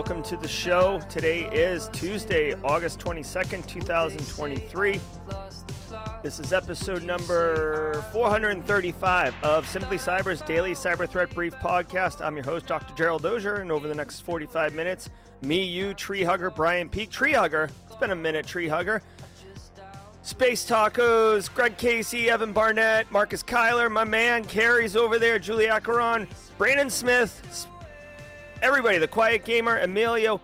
Welcome to the show. Today is Tuesday, August 22nd, 2023. This is episode number 435 of Simply Cyber's daily cyber threat brief podcast. I'm your host, Dr. Gerald Auger, and over the next 45 minutes, me, you, tree hugger, Brian Peak. Tree hugger, it's been a minute, tree hugger. Space Tacos, Greg Casey, Evan Barnett, Marcus Kyler, my man, Carrie's over there, Julie Acaron, Brandon Smith, everybody, the Quiet Gamer, Emilio,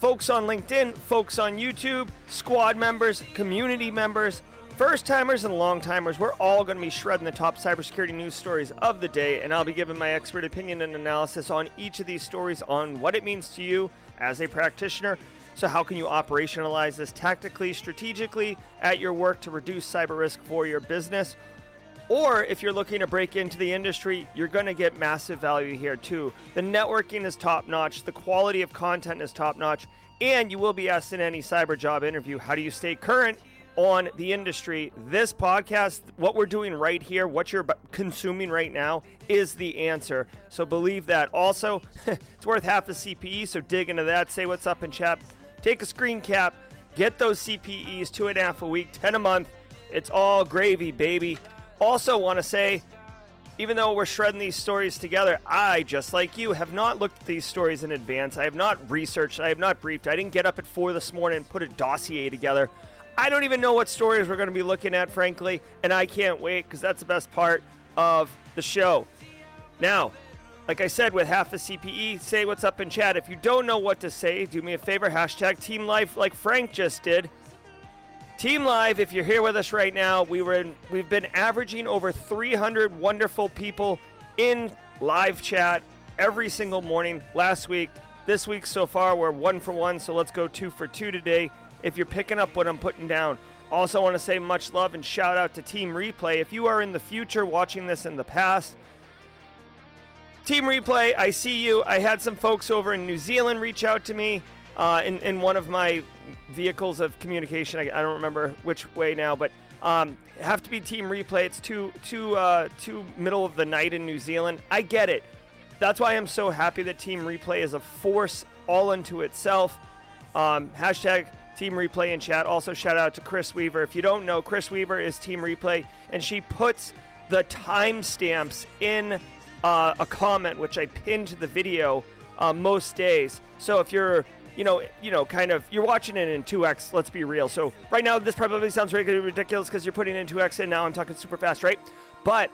folks on LinkedIn, folks on YouTube, squad members, community members, first timers, and long timers. We're all going to be shredding the top cybersecurity news stories of the day, and I'll be giving my expert opinion and analysis on each of these stories on what it means to you as a practitioner. So, how can you operationalize this tactically, strategically at your work to reduce cyber risk for your business? Or if you're looking to break into the industry, you're going to get massive value here too. The networking is top notch, the quality of content is top notch, and you will be asked in any cyber job interview how do you stay current on the industry. This podcast, what we're doing right here, what you're consuming right now, is the answer. So believe that. Also, it's worth half a CPE, so dig into that. Say what's up in chat. Take a screen cap. Get those CPEs, two and a half a week, 10 a month. It's all gravy, baby. Also, want to say, even though we're shredding these stories together, I, just like you, have not looked at these stories in advance. I have not researched. I have not briefed. I didn't get up at four this morning and put a dossier together. I don't even know what stories we're going to be looking at, frankly, and I can't wait because that's the best part of the show. Now, like I said, with half the CPE, say what's up in chat. If you don't know what to say, do me a favor, hashtag Team Life like Frank just did. Team Live, if you're here with us right now, we were in, we've been averaging over 300 wonderful people in live chat every single morning last week. This week so far, we're one for one, so let's go two for two today. If you're picking up what I'm putting down, also want to say much love and shout out to Team Replay. If you are in the future watching this in the past, Team Replay, I see you. I had some folks over in New Zealand reach out to me uh, in, in one of my vehicles of communication. I, I don't remember which way now, but um, have to be Team Replay. It's too too uh, too middle of the night in New Zealand. I get it. That's why I'm so happy that Team Replay is a force all unto itself. Um, hashtag Team Replay in chat. Also, shout out to Chris Weaver. If you don't know, Chris Weaver is Team Replay, and she puts the timestamps in uh, a comment, which I pinned to the video uh, most days. So if you're you know, you know, kind of, you're watching it in 2x. Let's be real. So right now, this probably sounds really ridiculous because you're putting in 2x, and now I'm talking super fast, right? But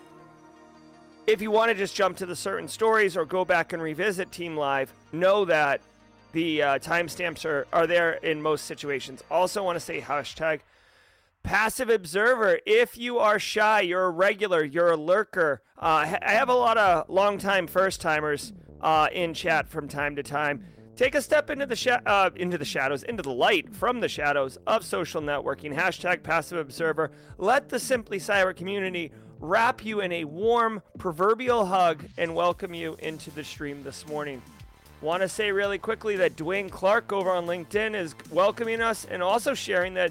if you want to just jump to the certain stories or go back and revisit Team Live, know that the uh, timestamps are, are there in most situations. Also, want to say hashtag passive observer. If you are shy, you're a regular, you're a lurker. Uh, I have a lot of long-time first timers uh, in chat from time to time. Take a step into the sha- uh, into the shadows, into the light from the shadows of social networking. Hashtag passive observer. Let the Simply Cyber community wrap you in a warm proverbial hug and welcome you into the stream this morning. Want to say really quickly that Dwayne Clark over on LinkedIn is welcoming us and also sharing that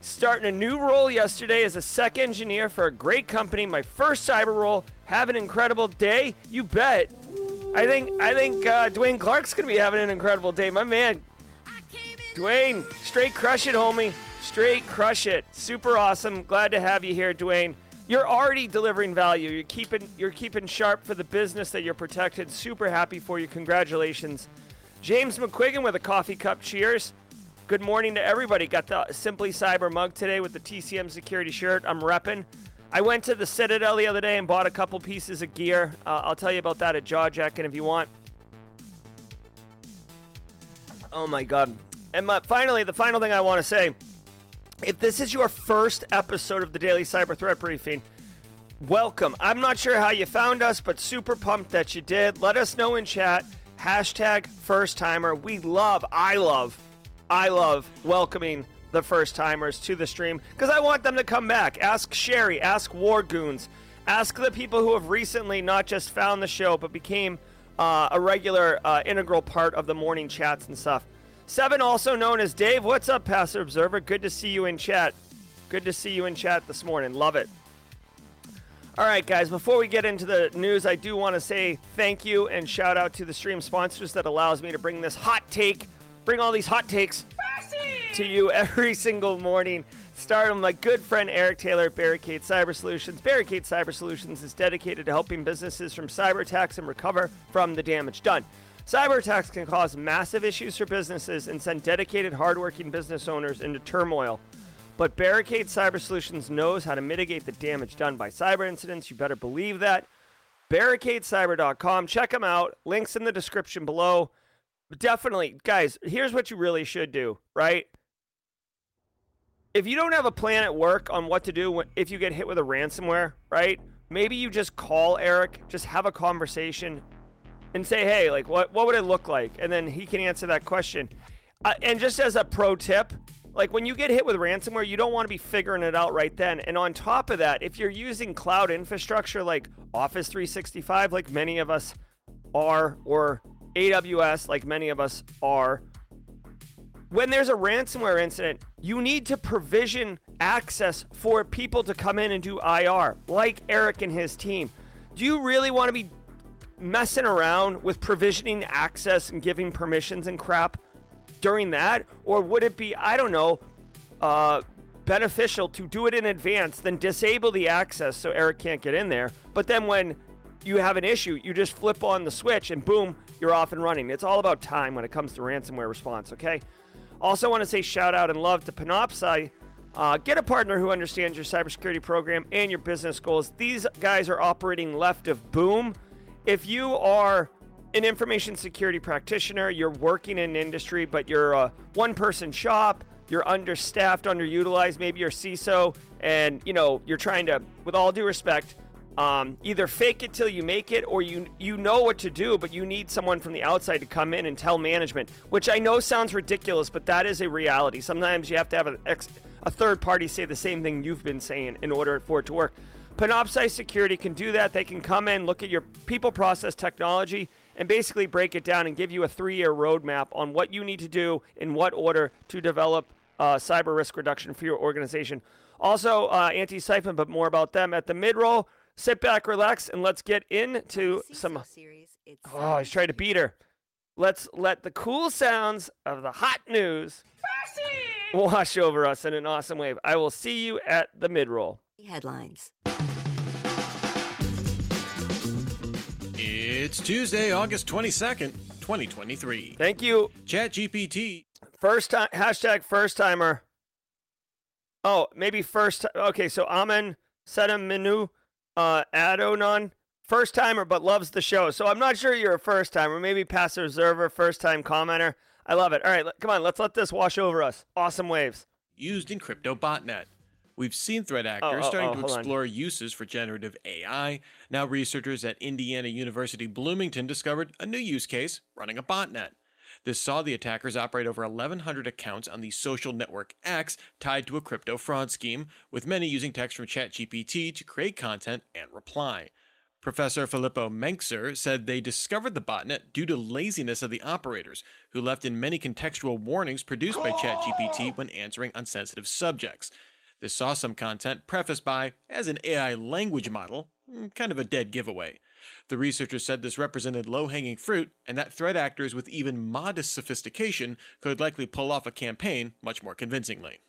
starting a new role yesterday as a SEC engineer for a great company. My first cyber role. Have an incredible day. You bet. I think I think uh, Dwayne Clark's gonna be having an incredible day. My man, Dwayne, straight crush it, homie. Straight crush it. Super awesome. Glad to have you here, Dwayne. You're already delivering value. You're keeping you're keeping sharp for the business that you're protected. Super happy for you. Congratulations. James McQuiggan with a coffee cup. Cheers. Good morning to everybody. Got the Simply Cyber mug today with the TCM security shirt. I'm repping. I went to the Citadel the other day and bought a couple pieces of gear. Uh, I'll tell you about that at JawJack, and if you want. Oh my God. And my, finally, the final thing I want to say if this is your first episode of the Daily Cyber Threat Briefing, welcome. I'm not sure how you found us, but super pumped that you did. Let us know in chat. Hashtag first timer. We love, I love, I love welcoming the first timers to the stream because I want them to come back. Ask Sherry, ask War Goons, ask the people who have recently not just found the show but became uh, a regular uh, integral part of the morning chats and stuff. Seven, also known as Dave. What's up, Passive Observer? Good to see you in chat. Good to see you in chat this morning. Love it. All right, guys, before we get into the news, I do want to say thank you and shout out to the stream sponsors that allows me to bring this hot take, bring all these hot takes to you every single morning. Start with my good friend Eric Taylor at Barricade Cyber Solutions. Barricade Cyber Solutions is dedicated to helping businesses from cyber attacks and recover from the damage done. Cyber attacks can cause massive issues for businesses and send dedicated, hardworking business owners into turmoil. But Barricade Cyber Solutions knows how to mitigate the damage done by cyber incidents. You better believe that. BarricadeCyber.com. Check them out. Links in the description below. Definitely, guys, here's what you really should do, right? If you don't have a plan at work on what to do if you get hit with a ransomware, right? Maybe you just call Eric, just have a conversation and say, hey, like, what, what would it look like? And then he can answer that question. Uh, and just as a pro tip, like when you get hit with ransomware, you don't want to be figuring it out right then. And on top of that, if you're using cloud infrastructure like Office 365, like many of us are, or AWS, like many of us are, when there's a ransomware incident, you need to provision access for people to come in and do IR, like Eric and his team. Do you really want to be messing around with provisioning access and giving permissions and crap? during that? Or would it be, I don't know, uh, beneficial to do it in advance, then disable the access so Eric can't get in there? But then when you have an issue, you just flip on the switch and boom, you're off and running. It's all about time when it comes to ransomware response, okay? Also, want to say shout out and love to Panoptcy. Uh, get a partner who understands your cybersecurity program and your business goals. These guys are operating left of boom. If you are an information security practitioner, you're working in an industry, but you're a one person shop, you're understaffed, underutilized, maybe you're CISO, and you know, you're trying to, with all due respect, um, either fake it till you make it or you you know what to do but you need someone from the outside to come in and tell management which i know sounds ridiculous but that is a reality sometimes you have to have a, a third party say the same thing you've been saying in order for it to work panoptcy security can do that they can come in look at your people process technology and basically break it down and give you a three year roadmap on what you need to do in what order to develop uh, cyber risk reduction for your organization. Also, uh, Antisyphon, but more about them at the mid roll. Sit back, relax, and let's get into some. Series, oh, I was trying to beat her. Let's let the cool sounds of the hot news wash over us in an awesome wave. I will see you at the mid roll. Headlines. It's Tuesday, August 22nd, 2023. Thank you. ChatGPT. First time, hashtag first timer. Oh, maybe first. Okay, so Amen Sedaminu uh, Adonon, first timer, but loves the show. So I'm not sure you're a first timer. Maybe passive observer, first time commenter. I love it. All right, come on, let's let this wash over us. Awesome waves. Used in crypto botnet. We've seen threat actors oh, oh, starting oh, to explore on. uses for generative AI. Now, researchers at Indiana University Bloomington discovered a new use case running a botnet. This saw the attackers operate over 1,100 accounts on the social network X tied to a crypto fraud scheme, with many using text from ChatGPT to create content and reply. Professor Filippo Menczer said they discovered the botnet due to laziness of the operators, who left in many contextual warnings produced by ChatGPT when answering on sensitive subjects. This saw some content prefaced by, as an AI language model, hmm, kind of a dead giveaway. The researchers said this represented low hanging fruit, and that threat actors with even modest sophistication could likely pull off a campaign much more convincingly.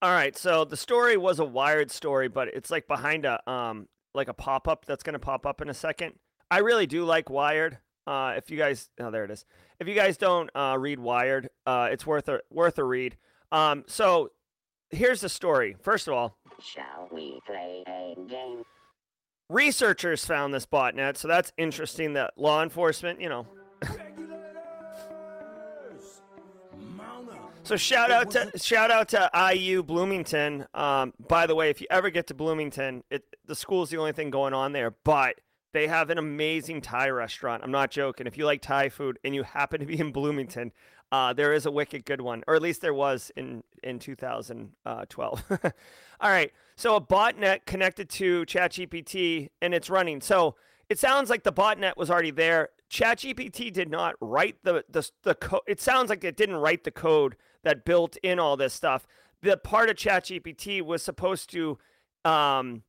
All right, so the story was a wired story, but it's like behind a um like a pop up that's going to pop up in a second. I really do like Wired. Uh, if you guys, oh, there it is. If you guys don't uh, read Wired, uh, it's worth a worth a read. Um, so here's the story. First of all, shall we play a game? Researchers found this botnet, so that's interesting. That law enforcement, you know. so shout out to shout out to IU Bloomington. Um, by the way, if you ever get to Bloomington, it, the school's the only thing going on there, but they have an amazing Thai restaurant. I'm not joking. If you like Thai food and you happen to be in Bloomington, uh, there is a wicked good one, or at least there was in in 2012. All right, so a botnet connected to ChatGPT and it's running. So it sounds like the botnet was already there. ChatGPT did not write the the the code. It sounds like it didn't write the code that built in all this stuff. The part of ChatGPT was supposed to um,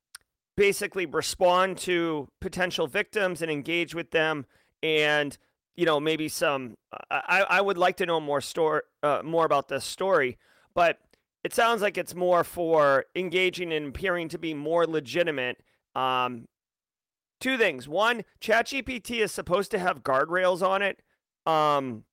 basically respond to potential victims and engage with them and you know maybe some i, I would like to know more story uh, more about this story but it sounds like it's more for engaging and appearing to be more legitimate um, two things one chatgpt is supposed to have guardrails on it um,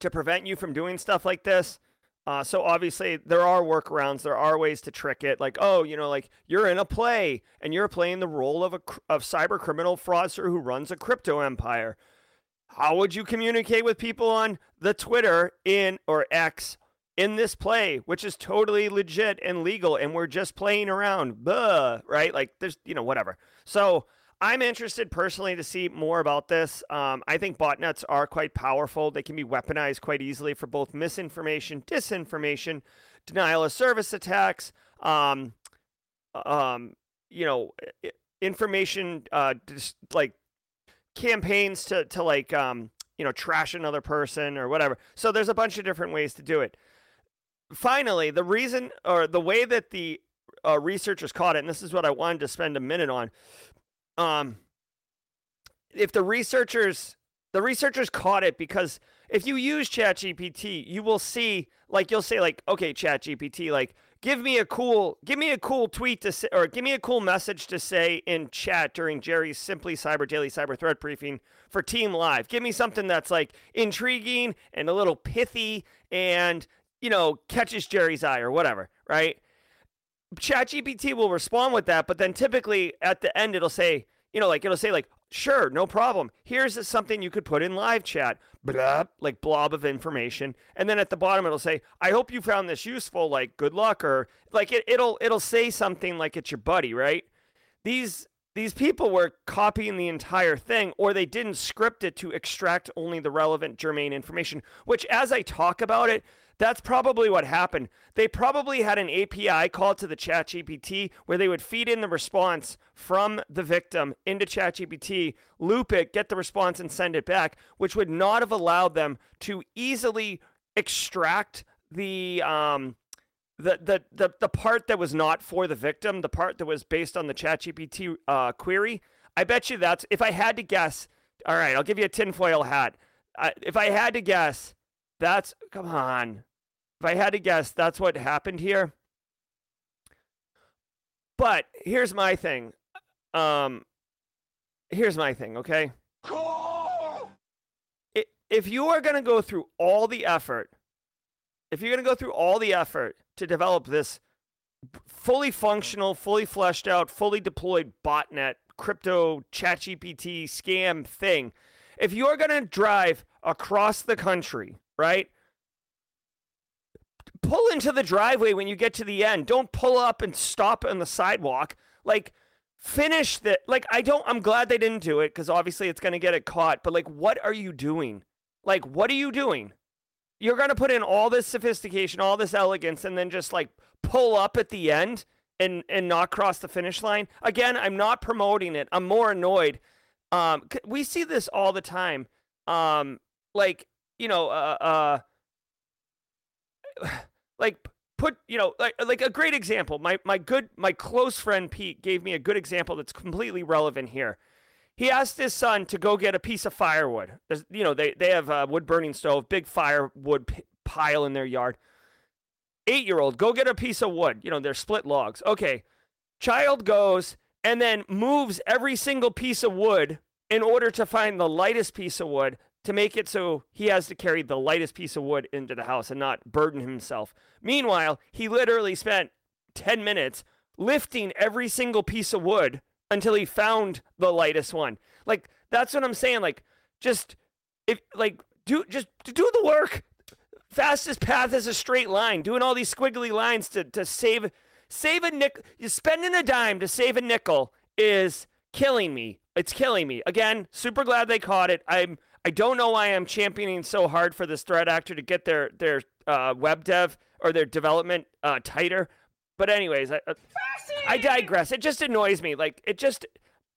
to prevent you from doing stuff like this uh, so obviously there are workarounds. There are ways to trick it. Like, oh, you know, like you're in a play and you're playing the role of a of cyber criminal fraudster who runs a crypto empire. How would you communicate with people on the Twitter in or X in this play, which is totally legit and legal, and we're just playing around, Buh, right? Like, there's, you know, whatever. So I'm interested personally to see more about this. Um, I think botnets are quite powerful. They can be weaponized quite easily for both misinformation, disinformation, denial of service attacks, um, um, you know, information uh, just like campaigns to to like um, you know trash another person or whatever. So there's a bunch of different ways to do it. Finally, the reason or the way that the uh, researchers caught it, and this is what I wanted to spend a minute on um, if the researchers the researchers caught it because if you use ChatGPT, you will see like you'll say like, okay, ChatGPT, like give me a cool give me a cool tweet to say or give me a cool message to say in chat during Jerry's Simply Cyber Daily Cyber Threat Briefing for Team Live. Give me something that's like intriguing and a little pithy and you know catches Jerry's eye or whatever, right? ChatGPT will respond with that, but then typically at the end it'll say, you know, like it'll say like, sure, no problem. Here's something you could put in live chat, blah, like blob of information, and then at the bottom it'll say, I hope you found this useful. Like, good luck, or like it, it'll it'll say something like it's your buddy, right? These these people were copying the entire thing, or they didn't script it to extract only the relevant germane information. Which, as I talk about it, that's probably what happened. They probably had an API call to the ChatGPT where they would feed in the response from the victim into ChatGPT, loop it, get the response, and send it back, which would not have allowed them to easily extract the um, the, the the the part that was not for the victim, the part that was based on the ChatGPT uh, query. I bet you that's if I had to guess. All right, I'll give you a tinfoil hat. Uh, if I had to guess, that's come on. If I had to guess, that's what happened here. But here's my thing. Um here's my thing, okay? If you are going to go through all the effort, if you're going to go through all the effort to develop this fully functional, fully fleshed out, fully deployed botnet, crypto, ChatGPT scam thing, if you're going to drive across the country right? Pull into the driveway when you get to the end. Don't pull up and stop on the sidewalk. Like, finish the like I don't I'm glad they didn't do it because obviously it's gonna get it caught, but like what are you doing? Like, what are you doing? You're gonna put in all this sophistication, all this elegance, and then just like pull up at the end and and not cross the finish line. Again, I'm not promoting it. I'm more annoyed. Um, we see this all the time. Um, like you know, uh, uh, like put, you know, like like a great example. My my good my close friend Pete gave me a good example that's completely relevant here. he asked his son to go get a piece of firewood. There's, you know, they, they have a wood burning stove, big firewood p- pile in their yard. Eight year old, go get a piece of wood. You know, they're split logs. Okay. Child goes and then moves every single piece of wood in order to find the lightest piece of wood to make it so he has to carry the lightest piece of wood into the house and not burden himself. Meanwhile, he literally spent 10 minutes lifting every single piece of wood until he found the lightest one. Like that's what I'm saying like just if like do just do the work. Fastest path is a straight line. Doing all these squiggly lines to to save save a nickel. You Spending a dime to save a nickel is killing me. It's killing me. Again, super glad they caught it. I'm I don't know why I'm championing so hard for this threat actor to get their their uh, web dev or their development uh, tighter. But anyways, I, uh, I digress. It just annoys me. Like it just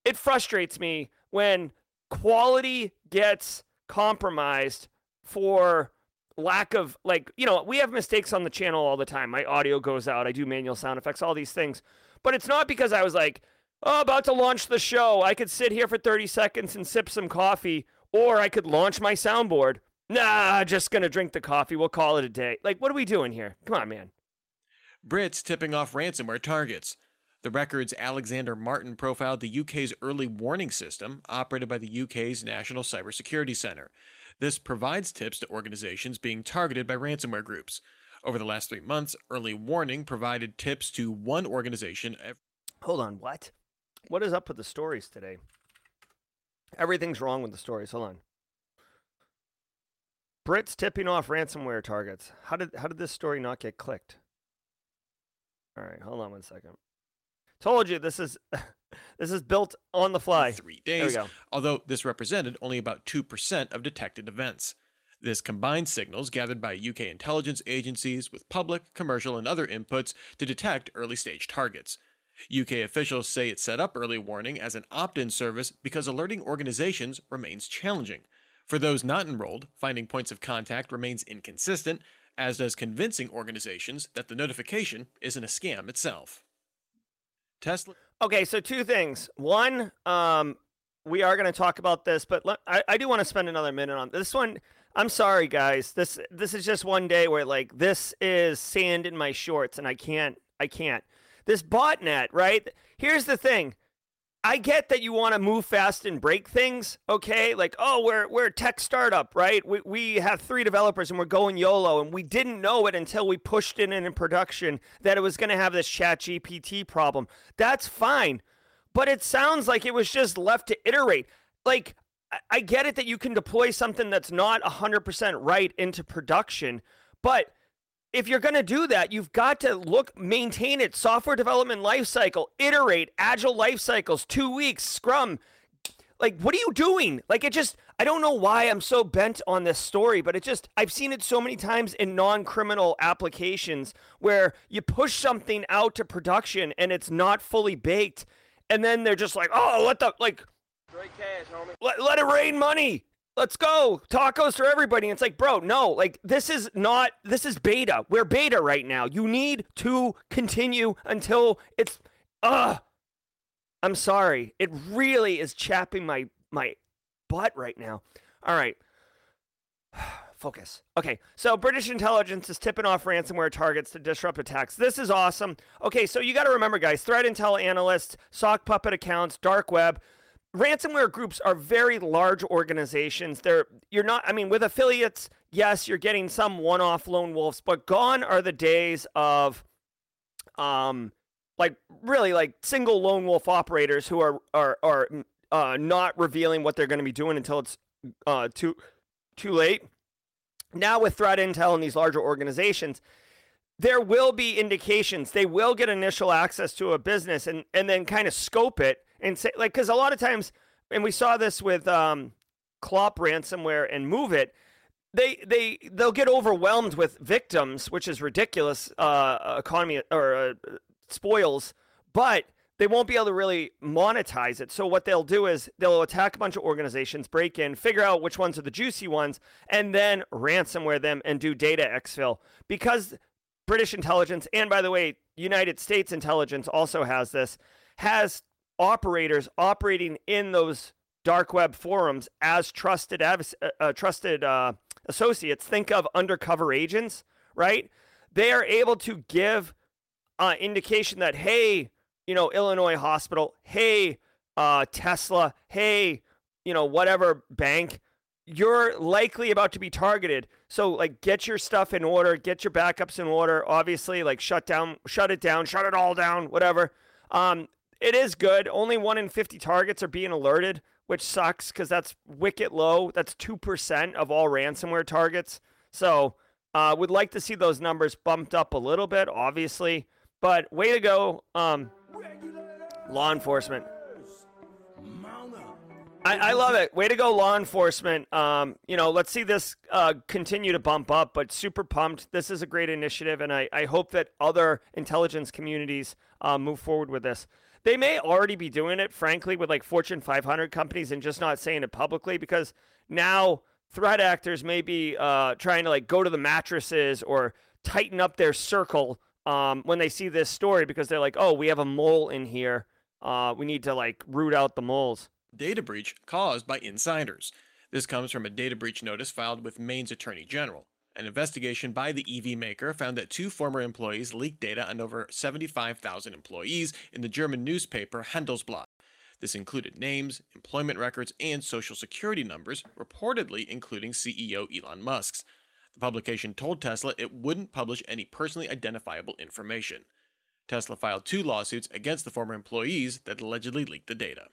it frustrates me when quality gets compromised for lack of like you know we have mistakes on the channel all the time my audio goes out i do manual sound effects all these things but it's not because i was like oh about to launch the show i could sit here for 30 seconds and sip some coffee or i could launch my soundboard nah just gonna drink the coffee we'll call it a day like what are we doing here come on man brits tipping off ransomware targets the record's Alexander Martin profiled the UK's early warning system, operated by the UK's National Cybersecurity Centre. This provides tips to organizations being targeted by ransomware groups. Over the last three months, Early Warning provided tips to one organization. Every- Hold on, what? What is up with the stories today? Everything's wrong with the stories. Hold on. Brits tipping off ransomware targets. How did how did this story not get clicked? All right, hold on one second. Told you this is this is built on the fly. Three days. Although this represented only about two percent of detected events. This combined signals gathered by UK intelligence agencies with public, commercial, and other inputs to detect early stage targets. UK officials say it set up early warning as an opt in service because alerting organizations remains challenging. For those not enrolled, finding points of contact remains inconsistent, as does convincing organizations that the notification isn't a scam itself. Tesla. Okay, so two things. One, um, we are going to talk about this, but I, I do want to spend another minute on this one. I'm sorry, guys. This this is just one day where like this is sand in my shorts, and I can't I can't. This botnet, right? Here's the thing. I get that you want to move fast and break things, okay? Like, oh, we're we're a tech startup, right? We we have three developers and we're going YOLO, and we didn't know it until we pushed it in in production that it was going to have this Chat GPT problem. That's fine, but it sounds like it was just left to iterate. Like, I, I get it that you can deploy something that's not hundred percent right into production, but if you're going to do that, you've got to look, maintain it, software development lifecycle, iterate, agile life cycles, two weeks, scrum. Like, what are you doing? Like, it just, I don't know why I'm so bent on this story, but it just, I've seen it so many times in non criminal applications where you push something out to production and it's not fully baked. And then they're just like, oh, what the, like, Straight cash, homie. Let, let it rain money let's go. Tacos for everybody. And it's like bro no like this is not this is beta. We're beta right now. You need to continue until it's uh i'm sorry. It really is chapping my my butt right now. All right. Focus. Okay. So british intelligence is tipping off ransomware targets to disrupt attacks. This is awesome. Okay. So you got to remember guys threat intel analysts sock puppet accounts dark web ransomware groups are very large organizations. They're you're not I mean with affiliates, yes, you're getting some one-off lone wolves, but gone are the days of um like really like single lone wolf operators who are are are uh, not revealing what they're going to be doing until it's uh, too too late. Now with threat intel and these larger organizations, there will be indications. They will get initial access to a business and and then kind of scope it and say like because a lot of times, and we saw this with um, Clop ransomware and MOVEit. they they they'll get overwhelmed with victims, which is ridiculous. Uh, economy or uh, spoils, but they won't be able to really monetize it. So what they'll do is they'll attack a bunch of organizations, break in, figure out which ones are the juicy ones, and then ransomware them and do data exfil. Because British intelligence, and by the way, United States intelligence also has this, has operators operating in those dark web forums as trusted uh, uh, trusted uh, associates. Think of undercover agents, right? They are able to give uh, indication that hey, you know, Illinois hospital, hey, uh, Tesla, hey, you know, whatever bank, you're likely about to be targeted. So like get your stuff in order, get your backups in order. Obviously, like shut down, shut it down, shut it all down, whatever. Um, it is good. Only one in 50 targets are being alerted, which sucks because that's wicked low. That's 2% of all ransomware targets. So, uh, would like to see those numbers bumped up a little bit, obviously. But way to go, um, law enforcement. I, I, love it. Way to go, law enforcement. Um, you know, let's see this uh, continue to bump up, but super pumped. This is a great initiative, and I, I hope that other intelligence communities uh, move forward with this. They may already be doing it, frankly, with like Fortune 500 companies and just not saying it publicly because now threat actors may be uh, trying to like go to the mattresses or tighten up their circle um, when they see this story because they're like, oh, we have a mole in here. Uh, we need to like root out the moles data breach caused by insiders. This comes from a data breach notice filed with Maine's Attorney General. An investigation by the EV maker found that two former employees leaked data on over 75,000 employees in the German newspaper Handelsblatt. This included names, employment records, and social security numbers, reportedly including CEO Elon Musk's. The publication told Tesla it wouldn't publish any personally identifiable information. Tesla filed two lawsuits against the former employees that allegedly leaked the data.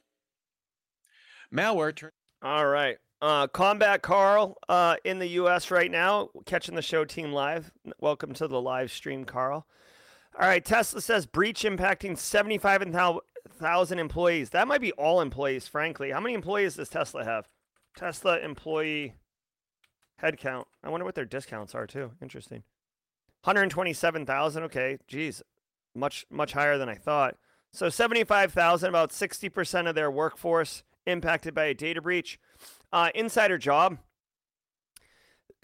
Malware turn. All right. Uh, Combat Carl uh, in the U.S. right now, catching the show team live. Welcome to the live stream, Carl. All right. Tesla says breach impacting 75,000 employees. That might be all employees, frankly. How many employees does Tesla have? Tesla employee headcount. I wonder what their discounts are, too. Interesting. 127,000. Okay. Geez. Much, much higher than I thought. So 75,000, about 60% of their workforce impacted by a data breach. Uh, insider job.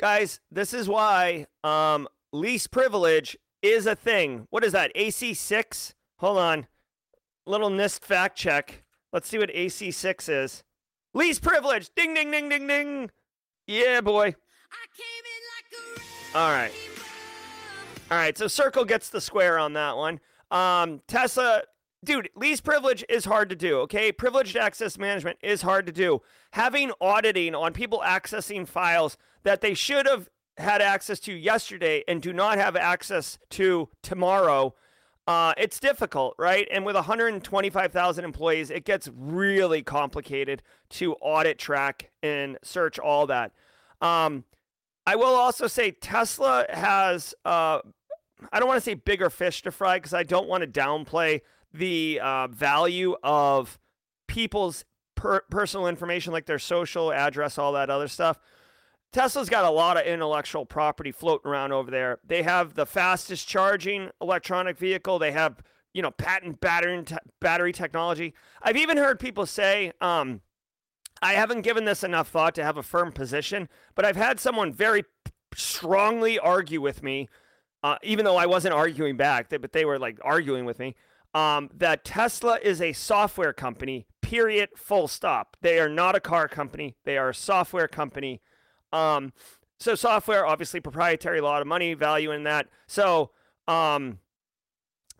Guys, this is why um, least privilege is a thing. What is that? AC6? Hold on. Little NIST fact check. Let's see what AC6 is. Least privilege. Ding, ding, ding, ding, ding. Yeah, boy. Like All right. All right. So Circle gets the square on that one. Um, Tesla dude, least privilege is hard to do, okay? Privileged access management is hard to do. Having auditing on people accessing files that they should have had access to yesterday and do not have access to tomorrow, uh, it's difficult, right? And with 125,000 employees, it gets really complicated to audit, track, and search all that. Um, I will also say Tesla has, uh, I don't want to say bigger fish to fry because I don't want to downplay the uh, value of people's per- personal information, like their social address, all that other stuff. Tesla's got a lot of intellectual property floating around over there. They have the fastest charging electronic vehicle. They have, you know, patent battery te- battery technology. I've even heard people say, um, I haven't given this enough thought to have a firm position, but I've had someone very strongly argue with me, uh, even though I wasn't arguing back, but they were like arguing with me um, that Tesla is a software company, period, full stop. They are not a car company, they are a software company. Um, so, software, obviously, proprietary, a lot of money value in that. So, um,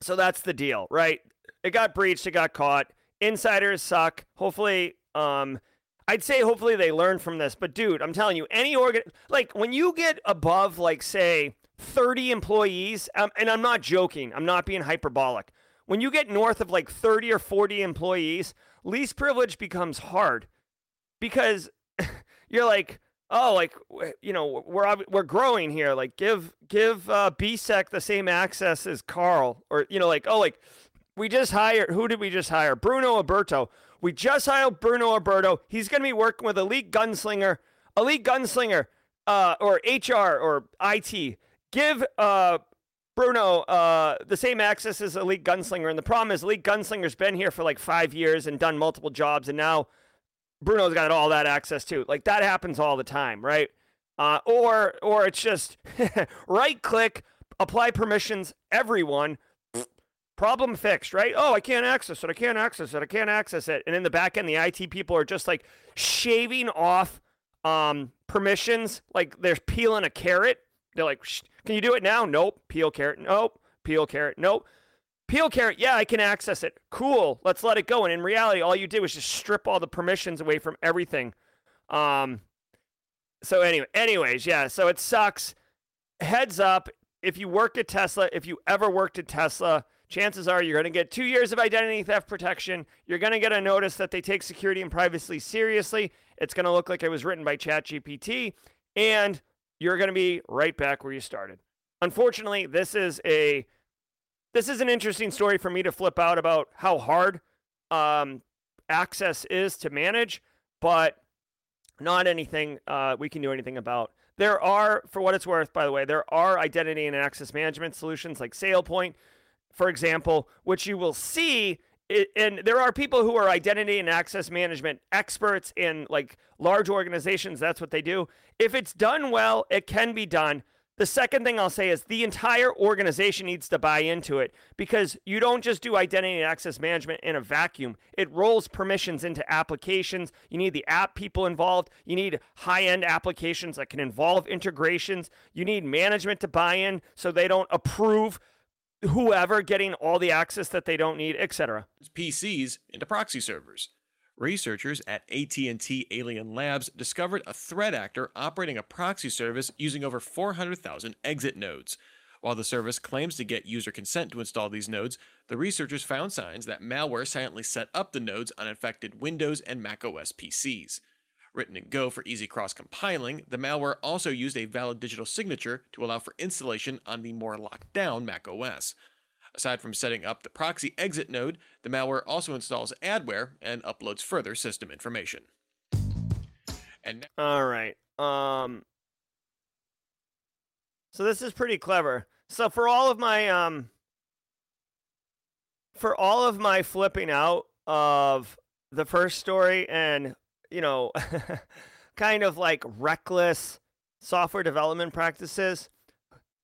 so that's the deal, right? It got breached, it got caught. Insiders suck. Hopefully, um, I'd say hopefully they learn from this. But dude, I'm telling you, any organ like when you get above like say 30 employees, um, and I'm not joking, I'm not being hyperbolic when you get north of like 30 or 40 employees, least privilege becomes hard because you're like, oh, like you know, we're we're growing here. Like give give uh, BSEC the same access as Carl, or you know, like oh, like we just hired. Who did we just hire? Bruno Alberto. We just hired Bruno Alberto. He's going to be working with Elite Gunslinger, Elite Gunslinger, uh, or HR or IT. Give uh, Bruno, uh, the same access as Elite Gunslinger. And the problem is, Elite Gunslinger's been here for like five years and done multiple jobs. And now Bruno's got all that access too. Like that happens all the time, right? Uh, or, or it's just right click, apply permissions, everyone, problem fixed, right? Oh, I can't access it. I can't access it. I can't access it. And in the back end, the IT people are just like shaving off um, permissions, like they're peeling a carrot. They're like, can you do it now? Nope. Peel carrot. Nope. Peel carrot. Nope. Peel carrot. Yeah, I can access it. Cool. Let's let it go. And in reality, all you did was just strip all the permissions away from everything. Um. So anyway, anyways, yeah. So it sucks. Heads up, if you work at Tesla, if you ever worked at Tesla, chances are you're going to get two years of identity theft protection. You're going to get a notice that they take security and privacy seriously. It's going to look like it was written by ChatGPT, and you're going to be right back where you started. Unfortunately, this is a this is an interesting story for me to flip out about how hard um, access is to manage, but not anything uh, we can do anything about. There are, for what it's worth, by the way, there are identity and access management solutions like SailPoint, for example, which you will see. And there are people who are identity and access management experts in like large organizations. That's what they do. If it's done well, it can be done. The second thing I'll say is the entire organization needs to buy into it because you don't just do identity and access management in a vacuum. It rolls permissions into applications. You need the app people involved. You need high end applications that can involve integrations. You need management to buy in so they don't approve whoever getting all the access that they don't need, etc. PCs into proxy servers. Researchers at AT&T Alien Labs discovered a threat actor operating a proxy service using over 400,000 exit nodes. While the service claims to get user consent to install these nodes, the researchers found signs that malware silently set up the nodes on infected Windows and macOS PCs. Written in Go for easy cross compiling, the malware also used a valid digital signature to allow for installation on the more locked down macOS. Aside from setting up the proxy exit node, the malware also installs adware and uploads further system information. And now- all right. Um So this is pretty clever. So for all of my um for all of my flipping out of the first story and, you know, kind of like reckless software development practices,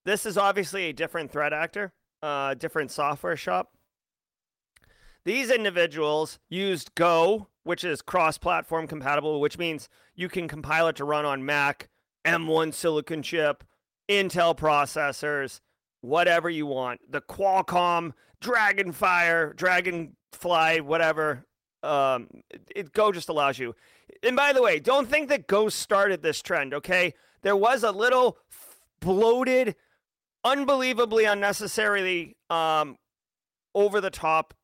this is obviously a different threat actor uh, different software shop. These individuals used Go, which is cross platform compatible, which means you can compile it to run on Mac, M1 silicon chip, Intel processors, whatever you want. The Qualcomm, Dragonfire, Dragonfly, whatever. Um, it, Go just allows you. And by the way, don't think that Go started this trend, okay? There was a little bloated unbelievably unnecessarily um, over the top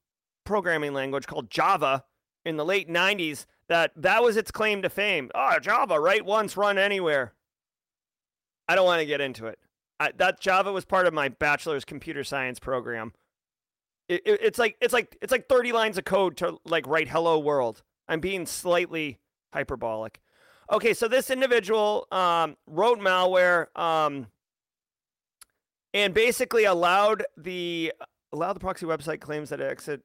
programming language called Java in the late 90s that that was its claim to fame. Oh, Java, write once, run anywhere. I don't want to get into it. I, that Java was part of my bachelor's computer science program. It, it, it's like it's like it's like 30 lines of code to like write hello world. I'm being slightly hyperbolic. Okay, so this individual um, wrote malware um, and basically allowed the allowed the proxy website claims that exit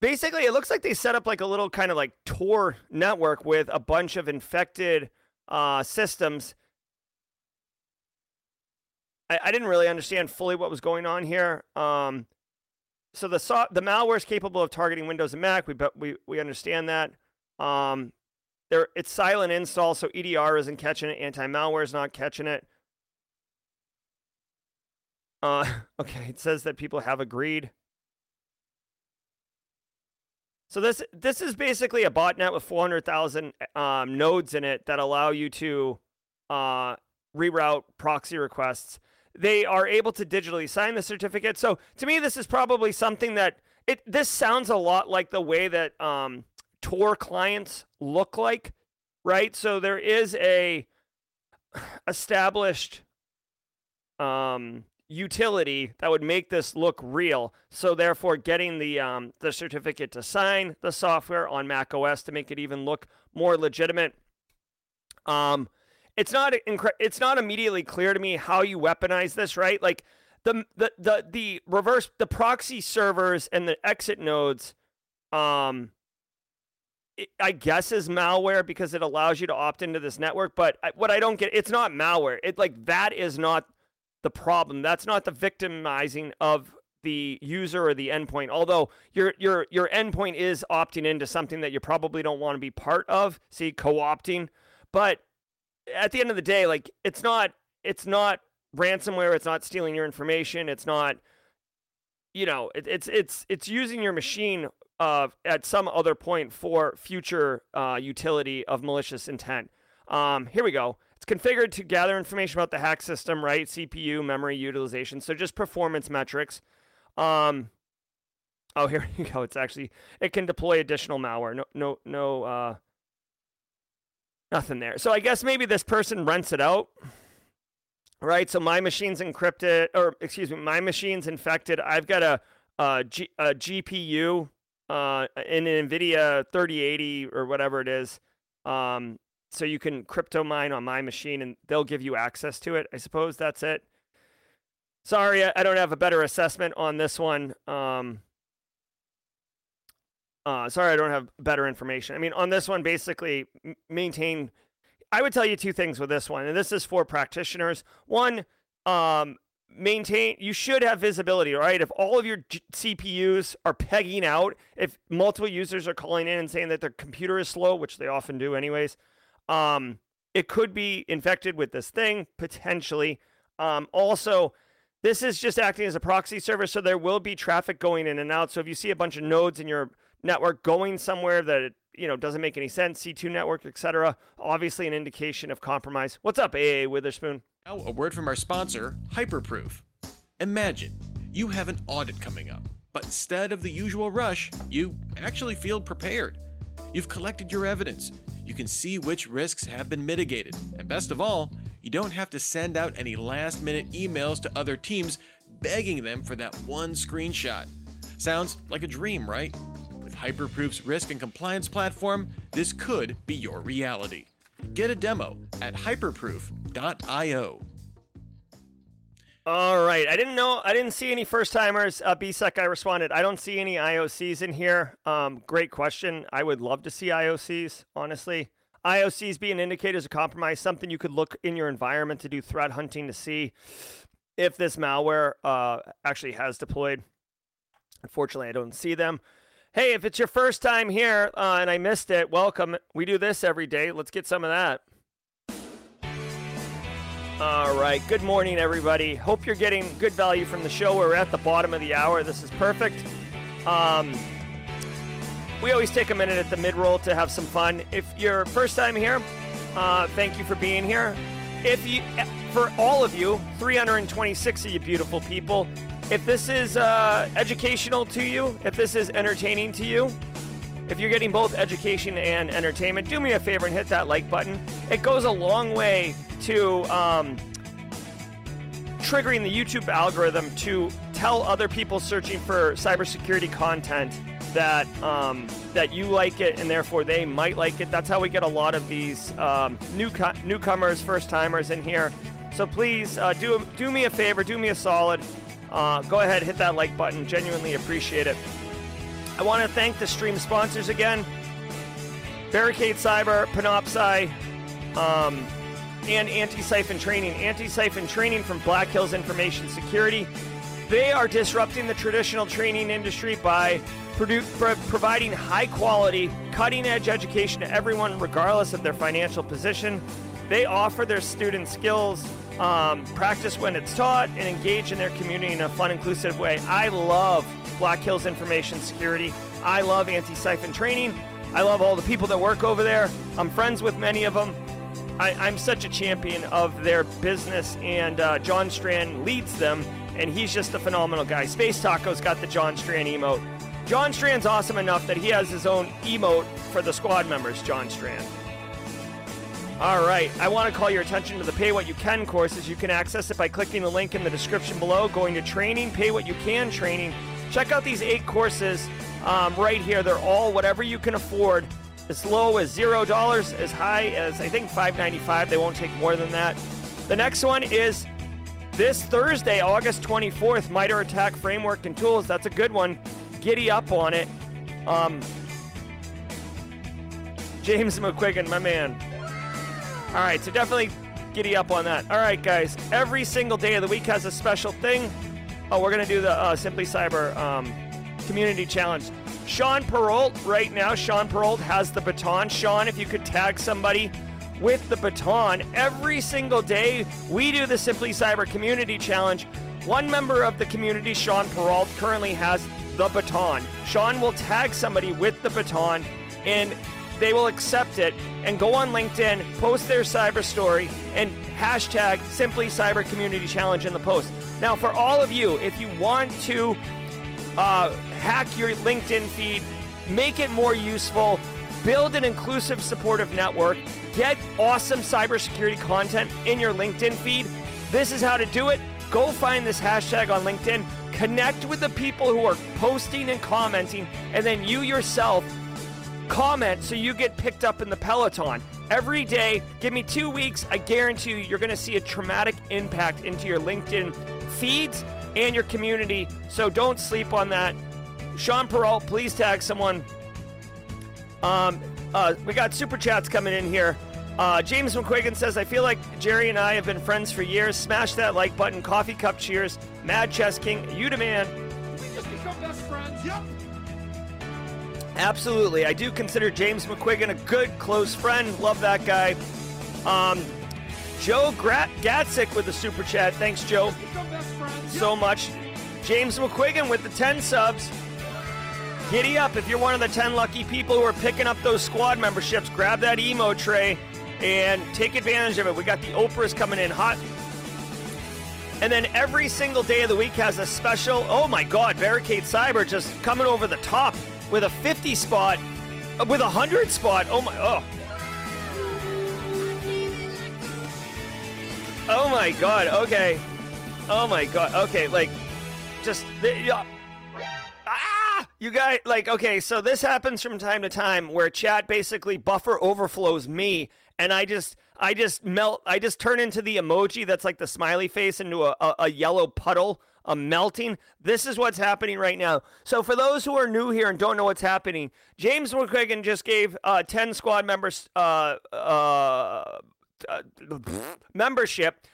basically it looks like they set up like a little kind of like tor network with a bunch of infected uh, systems. I, I, didn't really understand fully what was going on here. Um, so the the malware is capable of targeting windows and mac. We we, we understand that um, there it's silent install so edr isn't catching it anti-malware is not catching it uh, okay, it says that people have agreed. So this this is basically a botnet with 400,000 um, nodes in it that allow you to uh, reroute proxy requests. They are able to digitally sign the certificate. So to me, this is probably something that it. This sounds a lot like the way that um, Tor clients look like, right? So there is a established um, utility that would make this look real. So therefore, getting the um, the certificate to sign the software on Mac OS to make it even look more legitimate. Um, it's not incre- it's not immediately clear to me how you weaponize this, right? Like the the the the reverse the proxy servers and the exit nodes. Um, I guess is malware because it allows you to opt into this network. But what I don't get, it's not malware. It like that is not the problem. That's not the victimizing of the user or the endpoint. Although your your your endpoint is opting into something that you probably don't want to be part of. See, co-opting. But at the end of the day, like it's not it's not ransomware. It's not stealing your information. It's not you know it, it's it's it's using your machine uh, at some other point for future uh, utility of malicious intent. Um, here we go. It's configured to gather information about the hack system, right? CPU, memory utilization. So just performance metrics. Um, oh, here you go. It's actually it can deploy additional malware. No, no, no, uh, nothing there. So I guess maybe this person rents it out, right? So my machine's encrypted, or excuse me, my machine's infected. I've got a a, G, a GPU uh, in an NVIDIA 3080 or whatever it is. Um, so you can crypto mine on my machine and they'll give you access to it. I suppose that's it. Sorry, I don't have a better assessment on this one. Um, uh, sorry, I don't have better information. I mean, on this one, basically maintain. I would tell you two things with this one, and this is for practitioners. One, um, maintain. You should have visibility, right? If all of your G- CPUs are pegging out, if multiple users are calling in and saying that their computer is slow, which they often do, anyways, um, it could be infected with this thing potentially. Um, also, this is just acting as a proxy server, so there will be traffic going in and out. So if you see a bunch of nodes in your network going somewhere that it, you know doesn't make any sense, C2 network, etc., obviously an indication of compromise. What's up, AA Witherspoon? Now a word from our sponsor, Hyperproof. Imagine you have an audit coming up, but instead of the usual rush, you actually feel prepared. You've collected your evidence, you can see which risks have been mitigated. And best of all, you don't have to send out any last minute emails to other teams begging them for that one screenshot. Sounds like a dream, right? With Hyperproof's risk and compliance platform, this could be your reality. Get a demo at All right. I didn't know. I didn't see any first timers. Uh, BSEC, I responded. I don't see any IOCs in here. Um, great question. I would love to see IOCs, honestly. IOCs being indicators of compromise, something you could look in your environment to do threat hunting to see if this malware uh, actually has deployed. Unfortunately, I don't see them. Hey, if it's your first time here uh, and I missed it, welcome. We do this every day. Let's get some of that. All right. Good morning, everybody. Hope you're getting good value from the show. We're at the bottom of the hour. This is perfect. Um, we always take a minute at the mid roll to have some fun. If you're first time here, uh, thank you for being here. If you, for all of you, 326 of you beautiful people, if this is uh, educational to you, if this is entertaining to you, if you're getting both education and entertainment, do me a favor and hit that like button. It goes a long way to um, triggering the YouTube algorithm to tell other people searching for cybersecurity content that um, that you like it and therefore they might like it. That's how we get a lot of these um, new newcomers, first timers in here. So please uh, do do me a favor, do me a solid. Uh, go ahead, hit that like button. Genuinely appreciate it. I want to thank the stream sponsors again: Barricade Cyber, Panoptcy. Um, and Antisyphon training. Antisyphon training from Black Hills Information Security. They are disrupting the traditional training industry by produ- pro- providing high quality, cutting edge education to everyone, regardless of their financial position. They offer their students skills, um, practice when it's taught, and engage in their community in a fun, inclusive way. I love Black Hills Information Security. I love Antisyphon training. I love all the people that work over there. I'm friends with many of them. I, am such a champion of their business, and uh, John Strand leads them, and he's just a phenomenal guy. Space Taco's got the John Strand emote. John Strand's awesome enough that he has his own emote for the squad members, John Strand. All right, I want to call your attention to the Pay What You Can courses. You can access it by clicking the link in the description below, going to training, Pay What You Can training. Check out these eight courses um, right here. They're all whatever you can afford as low as zero dollars, as high as I think 5.95. They won't take more than that. The next one is this Thursday, August 24th, MITRE ATT&CK Framework and Tools. That's a good one. Giddy up on it. Um, James McQuiggan, my man. All right, so definitely giddy up on that. All right, guys. Every single day of the week has a special thing. Oh, we're gonna do the uh, Simply Cyber um, Community Challenge. Sean Perrault, right now, Sean Perrault has the baton. Sean, if you could tag somebody with the baton every single day, we do the Simply Cyber Community Challenge. One member of the community, Sean Perrault, currently has the baton. Sean will tag somebody with the baton and they will accept it and go on LinkedIn, post their cyber story, and hashtag Simply Cyber Community Challenge in the post. Now, for all of you, if you want to uh, hack your LinkedIn feed, make it more useful, build an inclusive, supportive network, get awesome cybersecurity content in your LinkedIn feed, this is how to do it. Go find this hashtag on LinkedIn, connect with the people who are posting and commenting, and then you yourself comment so you get picked up in the peloton. Every day, give me two weeks, I guarantee you, you're going to see a traumatic impact into your LinkedIn feeds and your community. So don't sleep on that. Sean Perrault, please tag someone. Um, uh, we got super chats coming in here. Uh, James McQuiggan says, I feel like Jerry and I have been friends for years. Smash that like button. Coffee cup cheers. Mad Chess King, you demand. We just become best friends. Yep. Absolutely. I do consider James McQuiggan a good, close friend. Love that guy. Um, Joe Grat- Gatzik with the super chat. Thanks, Joe, so much. James McQuiggan with the 10 subs. Giddy up if you're one of the 10 lucky people who are picking up those squad memberships. Grab that emo tray and take advantage of it. We got the Oprahs coming in hot. And then every single day of the week has a special. Oh my God, Barricade Cyber just coming over the top with a 50 spot, uh, with a 100 spot. Oh my, oh. Oh my God, okay. Oh my God, okay, like, just, yeah. You guys, like, okay, so this happens from time to time where chat basically buffer overflows me, and I just, I just melt, I just turn into the emoji that's like the smiley face into a, a, a yellow puddle a melting. This is what's happening right now. So, for those who are new here and don't know what's happening, James McQuiggan just gave uh, 10 squad members uh, uh, uh membership.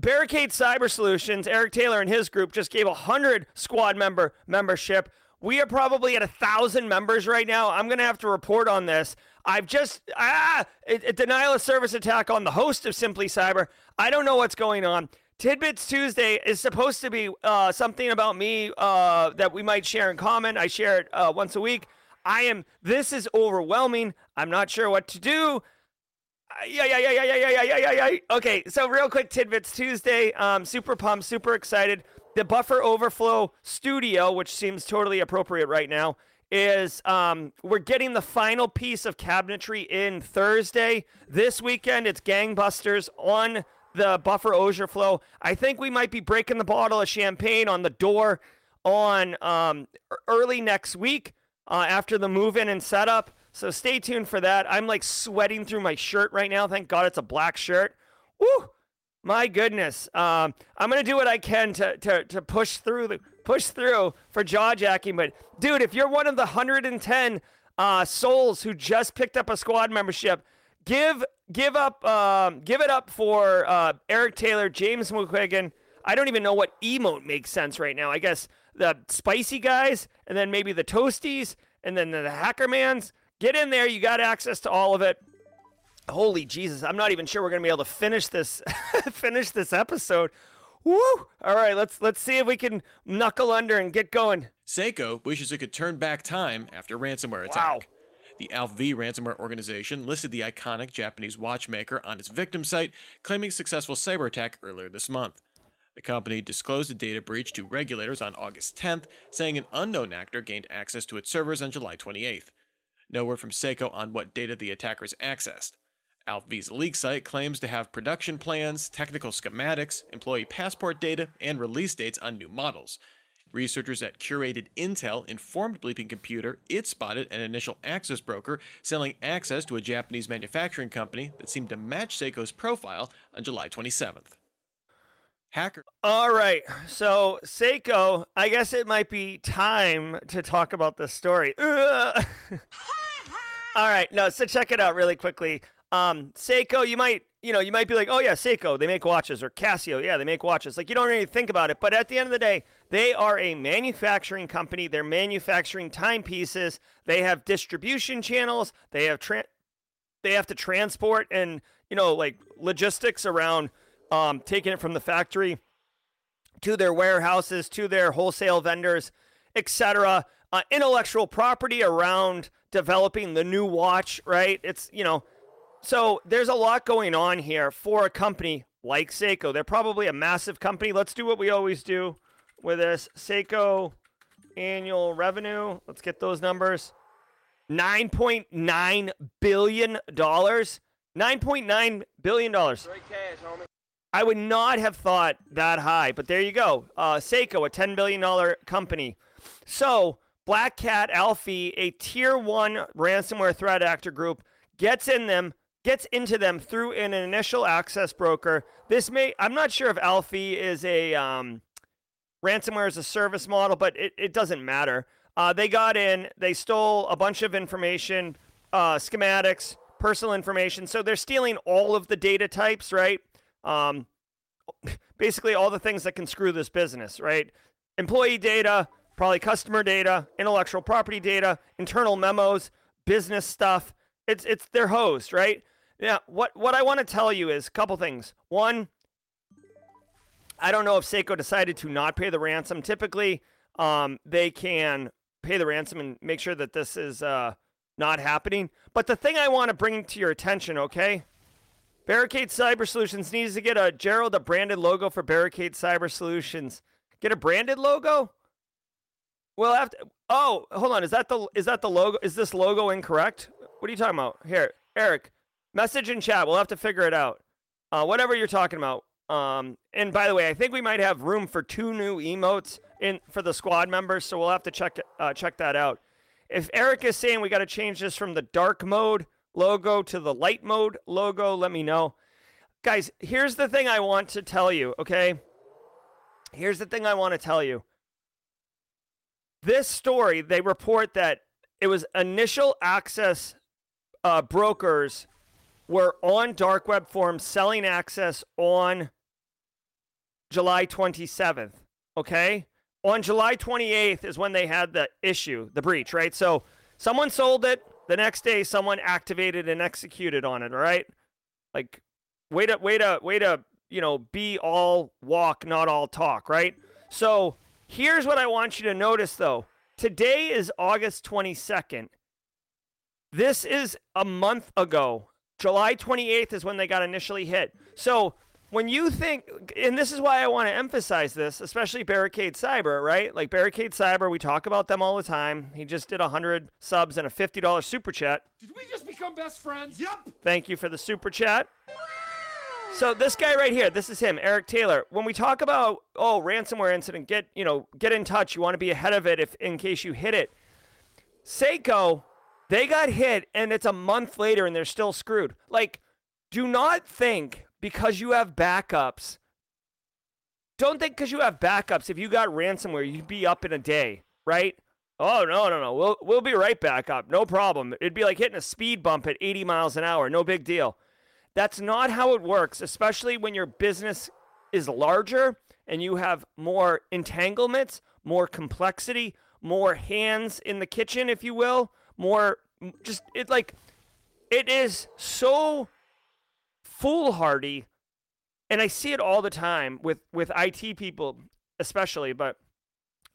Barricade Cyber Solutions, Eric Taylor and his group just gave a 100 squad member membership. We are probably at a thousand members right now. I'm going to have to report on this. I've just ah a, a denial of service attack on the host of Simply Cyber. I don't know what's going on. Tidbits Tuesday is supposed to be uh, something about me uh, that we might share in common. I share it uh, once a week. I am. This is overwhelming. I'm not sure what to do. Yeah, yeah, yeah, yeah, yeah, yeah, yeah, yeah, yeah. Okay, so real quick, tidbits Tuesday. Um, super pumped, super excited. The Buffer Overflow Studio, which seems totally appropriate right now, is um, we're getting the final piece of cabinetry in Thursday. This weekend, it's gangbusters on the buffer overflow. I think we might be breaking the bottle of champagne on the door on um, early next week uh, after the move in and setup. So stay tuned for that. I'm like sweating through my shirt right now. Thank God it's a black shirt. Woo! My goodness. Um, I'm gonna do what I can to, to, to push through the push through for jaw jacking. But dude, if you're one of the 110 uh, souls who just picked up a squad membership, give give up um, give it up for uh, Eric Taylor, James McQuiggan. I don't even know what emote makes sense right now. I guess the spicy guys, and then maybe the toasties, and then the hackermans. Get in there. You got access to all of it. Holy Jesus! I'm not even sure we're gonna be able to finish this finish this episode. Woo! All right, let's let's see if we can knuckle under and get going. Seiko wishes it could turn back time after ransomware attack. Wow. The ALPHV ransomware organization listed the iconic Japanese watchmaker on its victim site, claiming successful cyber attack earlier this month. The company disclosed the data breach to regulators on August 10th, saying an unknown actor gained access to its servers on July 28th. No word from Seiko on what data the attackers accessed. ALPHV's leak site claims to have production plans, technical schematics, employee passport data, and release dates on new models. Researchers at Curated Intel informed Bleeping Computer it spotted an initial access broker selling access to a Japanese manufacturing company that seemed to match Seiko's profile on July 27th. Hacker. All right. So, Seiko, I guess it might be time to talk about this story. All right. No, so check it out really quickly. Um, Seiko, you might, you know, you might be like, oh yeah, Seiko, they make watches, or Casio, yeah, they make watches. Like you don't really think about it, but at the end of the day, they are a manufacturing company. They're manufacturing timepieces. They have distribution channels. They have tra- they have to transport and you know like logistics around um, taking it from the factory to their warehouses, to their wholesale vendors, etc. Uh, intellectual property around developing the new watch, right? It's you know so there's a lot going on here for a company like Seiko. They're probably a massive company. Let's do what we always do with this Seiko annual revenue. Let's get those numbers. $9.9 billion. $9.9 billion. I would not have thought that high, but there you go. Uh, Seiko, a $10 billion company. So, Black Cat Alphie, a tier one ransomware threat actor group, gets in them gets into them through an initial access broker. This may, I'm not sure if Alfie is a um, ransomware as a service model, but it, it doesn't matter. Uh, they got in, they stole a bunch of information, uh, schematics, personal information. So they're stealing all of the data types, right? Um, basically, all the things that can screw this business, right? Employee data, probably customer data, intellectual property data, internal memos, business stuff. It's it's their host, right? Yeah, what what I want to tell you is a couple things. One, I don't know if Seiko decided to not pay the ransom. Typically, um, they can pay the ransom and make sure that this is uh, not happening. But the thing I want to bring to your attention, okay? Barricade Cyber Solutions needs to get a Gerald a branded logo for Barricade Cyber Solutions. Get a branded logo? We'll to. Oh, hold on. Is that the is that the logo? Is this logo incorrect? What are you talking about? Here, Eric. Message in chat. We'll have to figure it out. Uh, whatever you're talking about. Um, and by the way, I think we might have room for two new emotes in for the squad members, so we'll have to check uh, check that out. If Eric is saying we got to change this from the dark mode logo to the light mode logo, let me know. Guys, here's the thing I want to tell you, okay? Here's the thing I want to tell you. This story, they report that it was initial access uh, brokers were on dark web forums selling access on July 27th. Okay. On July 28th is when they had the issue, the breach, right? So someone sold it. The next day, someone activated and executed on it. All right. Like, way to, way to, way to, you know, be all walk, not all talk, right? So here's what I want you to notice though. Today is August 22nd. This is a month ago July 28th is when they got initially hit. So when you think, and this is why I want to emphasize this, especially Barricade Cyber, right? Like Barricade Cyber, we talk about them all the time. He just did 100 subs and a $50 super chat. Did we just become best friends? Yep. Thank you for the super chat. So this guy right here, this is him, Eric Taylor. When we talk about oh ransomware incident, get you know get in touch. You want to be ahead of it if in case you hit it. Seiko they got hit and it's a month later and they're still screwed. Like, do not think because you have backups. Don't think because you have backups, if you got ransomware, you'd be up in a day, right? Oh no, no, no. We'll we'll be right back up. No problem. It'd be like hitting a speed bump at 80 miles an hour. No big deal. That's not how it works, especially when your business is larger and you have more entanglements, more complexity, more hands in the kitchen, if you will more just it like it is so foolhardy and I see it all the time with with IT people especially but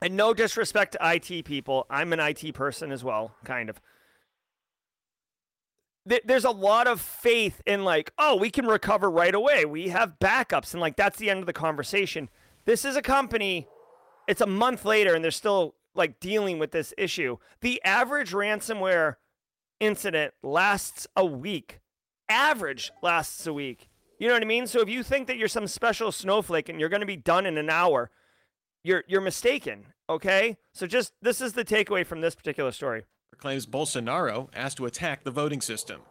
and no disrespect to IT people I'm an IT person as well kind of there's a lot of faith in like oh we can recover right away we have backups and like that's the end of the conversation this is a company it's a month later and they're still like dealing with this issue. The average ransomware incident lasts a week. Average lasts a week. You know what I mean? So if you think that you're some special snowflake and you're going to be done in an hour, you're you're mistaken, okay? So just this is the takeaway from this particular story. Claims Bolsonaro asked to attack the voting system.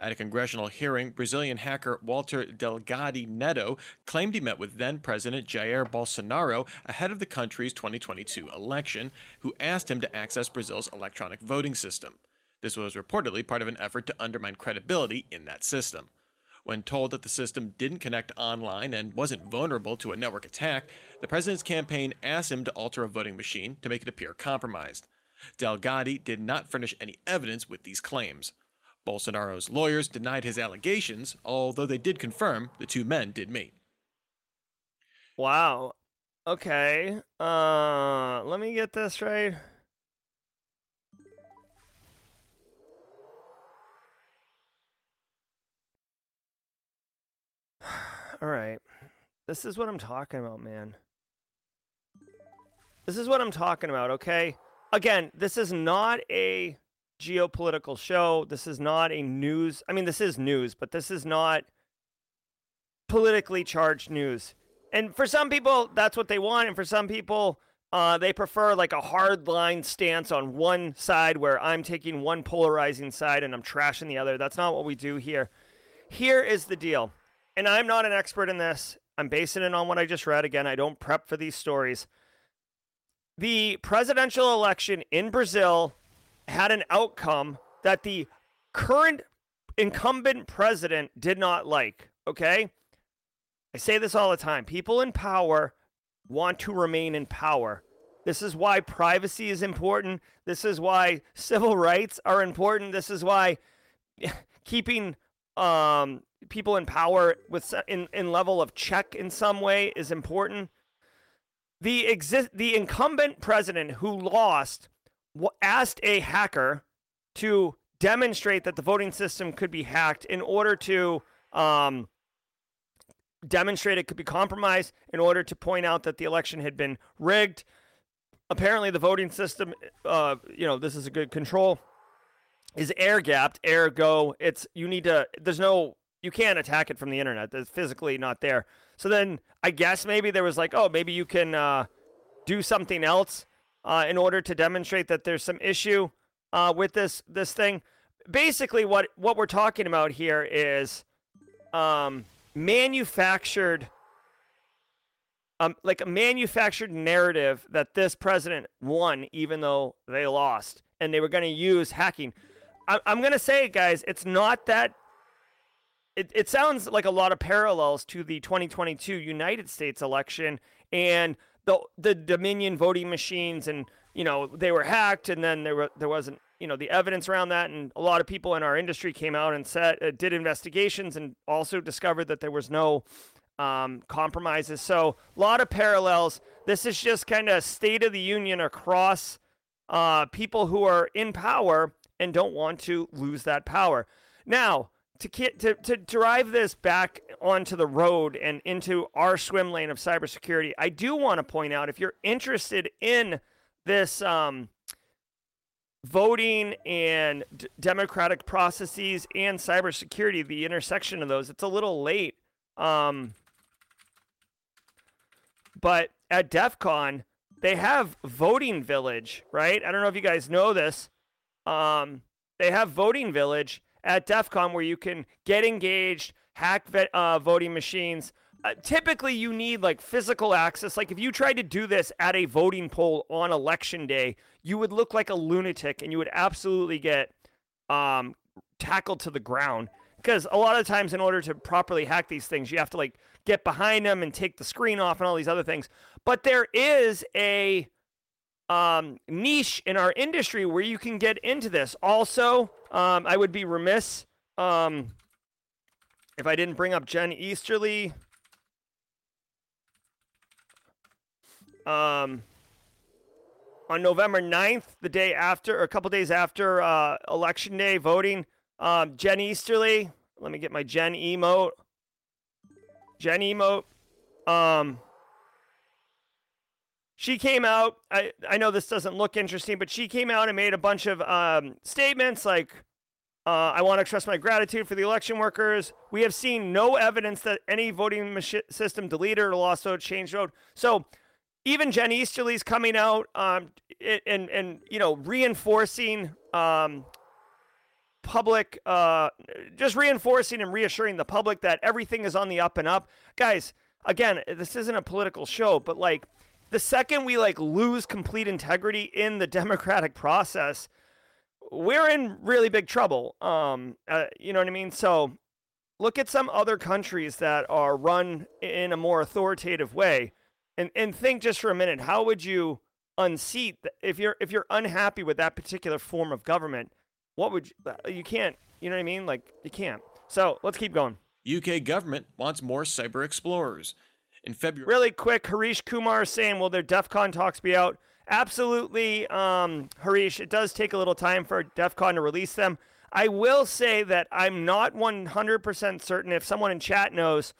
At a congressional hearing, Brazilian hacker Walter Delgatti Neto claimed he met with then President Jair Bolsonaro ahead of the country's 2022 election, who asked him to access Brazil's electronic voting system. This was reportedly part of an effort to undermine credibility in that system. When told that the system didn't connect online and wasn't vulnerable to a network attack, the president's campaign asked him to alter a voting machine to make it appear compromised. Delgatti did not furnish any evidence with these claims. Bolsonaro's lawyers denied his allegations, although they did confirm the two men did meet. Wow. Okay. Uh let me get this right. All right. This is what I'm talking about, man. This is what I'm talking about, okay? Again, this is not a geopolitical show. This is not a news. I mean, this is news, but this is not politically charged news. And for some people, that's what they want. And for some people, uh, they prefer like a hard line stance on one side where I'm taking one polarizing side and I'm trashing the other. That's not what we do here. Here is the deal and I'm not an expert in this. I'm basing it on what I just read. Again, I don't prep for these stories. The presidential election in Brazil had an outcome that the current incumbent president did not like. Okay. I say this all the time. People in power want to remain in power. This is why privacy is important. This is why civil rights are important. This is why keeping um, people in power with in, in level of check in some way is important. The exist the incumbent president who lost asked a hacker to demonstrate that the voting system could be hacked in order to um, demonstrate it could be compromised in order to point out that the election had been rigged. Apparently, the voting system, uh, you know, this is a good control, is air gapped. Ergo, it's you need to. There's no you can't attack it from the internet. That's physically not there. So then I guess maybe there was like, oh, maybe you can uh, do something else uh, in order to demonstrate that there's some issue uh, with this this thing. Basically, what what we're talking about here is um, manufactured, um, like a manufactured narrative that this president won, even though they lost, and they were going to use hacking. I, I'm going to say, guys, it's not that it, it sounds like a lot of parallels to the 2022 United States election and the the Dominion voting machines and you know they were hacked and then there were there wasn't you know the evidence around that. And a lot of people in our industry came out and said uh, did investigations and also discovered that there was no um, compromises. So a lot of parallels. This is just kind of state of the union across uh, people who are in power and don't want to lose that power. Now to, to, to drive this back onto the road and into our swim lane of cybersecurity, I do want to point out if you're interested in this um, voting and d- democratic processes and cybersecurity, the intersection of those, it's a little late. Um, but at DEF CON, they have Voting Village, right? I don't know if you guys know this. Um, they have Voting Village at DEF CON where you can get engaged, hack uh, voting machines. Uh, typically, you need like physical access. Like if you tried to do this at a voting poll on election day, you would look like a lunatic and you would absolutely get um, tackled to the ground. Because a lot of times, in order to properly hack these things, you have to like get behind them and take the screen off and all these other things. But there is a um, niche in our industry where you can get into this. Also, um, I would be remiss um, if I didn't bring up Jen Easterly. Um, on November 9th, the day after, or a couple days after uh, Election Day voting, um, Jen Easterly, let me get my Jen emote. Jen emote. Um, she came out. I, I know this doesn't look interesting, but she came out and made a bunch of um, statements like, uh, I want to express my gratitude for the election workers. We have seen no evidence that any voting system deleted or lost vote, changed vote. So even Jen Easterly's coming out um, and, and, you know, reinforcing um, public, uh, just reinforcing and reassuring the public that everything is on the up and up. Guys, again, this isn't a political show, but like – the second we like lose complete integrity in the democratic process, we're in really big trouble. Um, uh, you know what I mean? So look at some other countries that are run in a more authoritative way, and and think just for a minute. How would you unseat if you're if you're unhappy with that particular form of government? What would you, uh, you can't? You know what I mean? Like you can't. So let's keep going. UK government wants more cyber explorers. In February, really quick, Harish Kumar saying, "Will their DEF CON talks be out?" Absolutely, um, Harish. It does take a little time for DEF CON to release them. I will say that I'm not 100% certain. If someone in chat knows,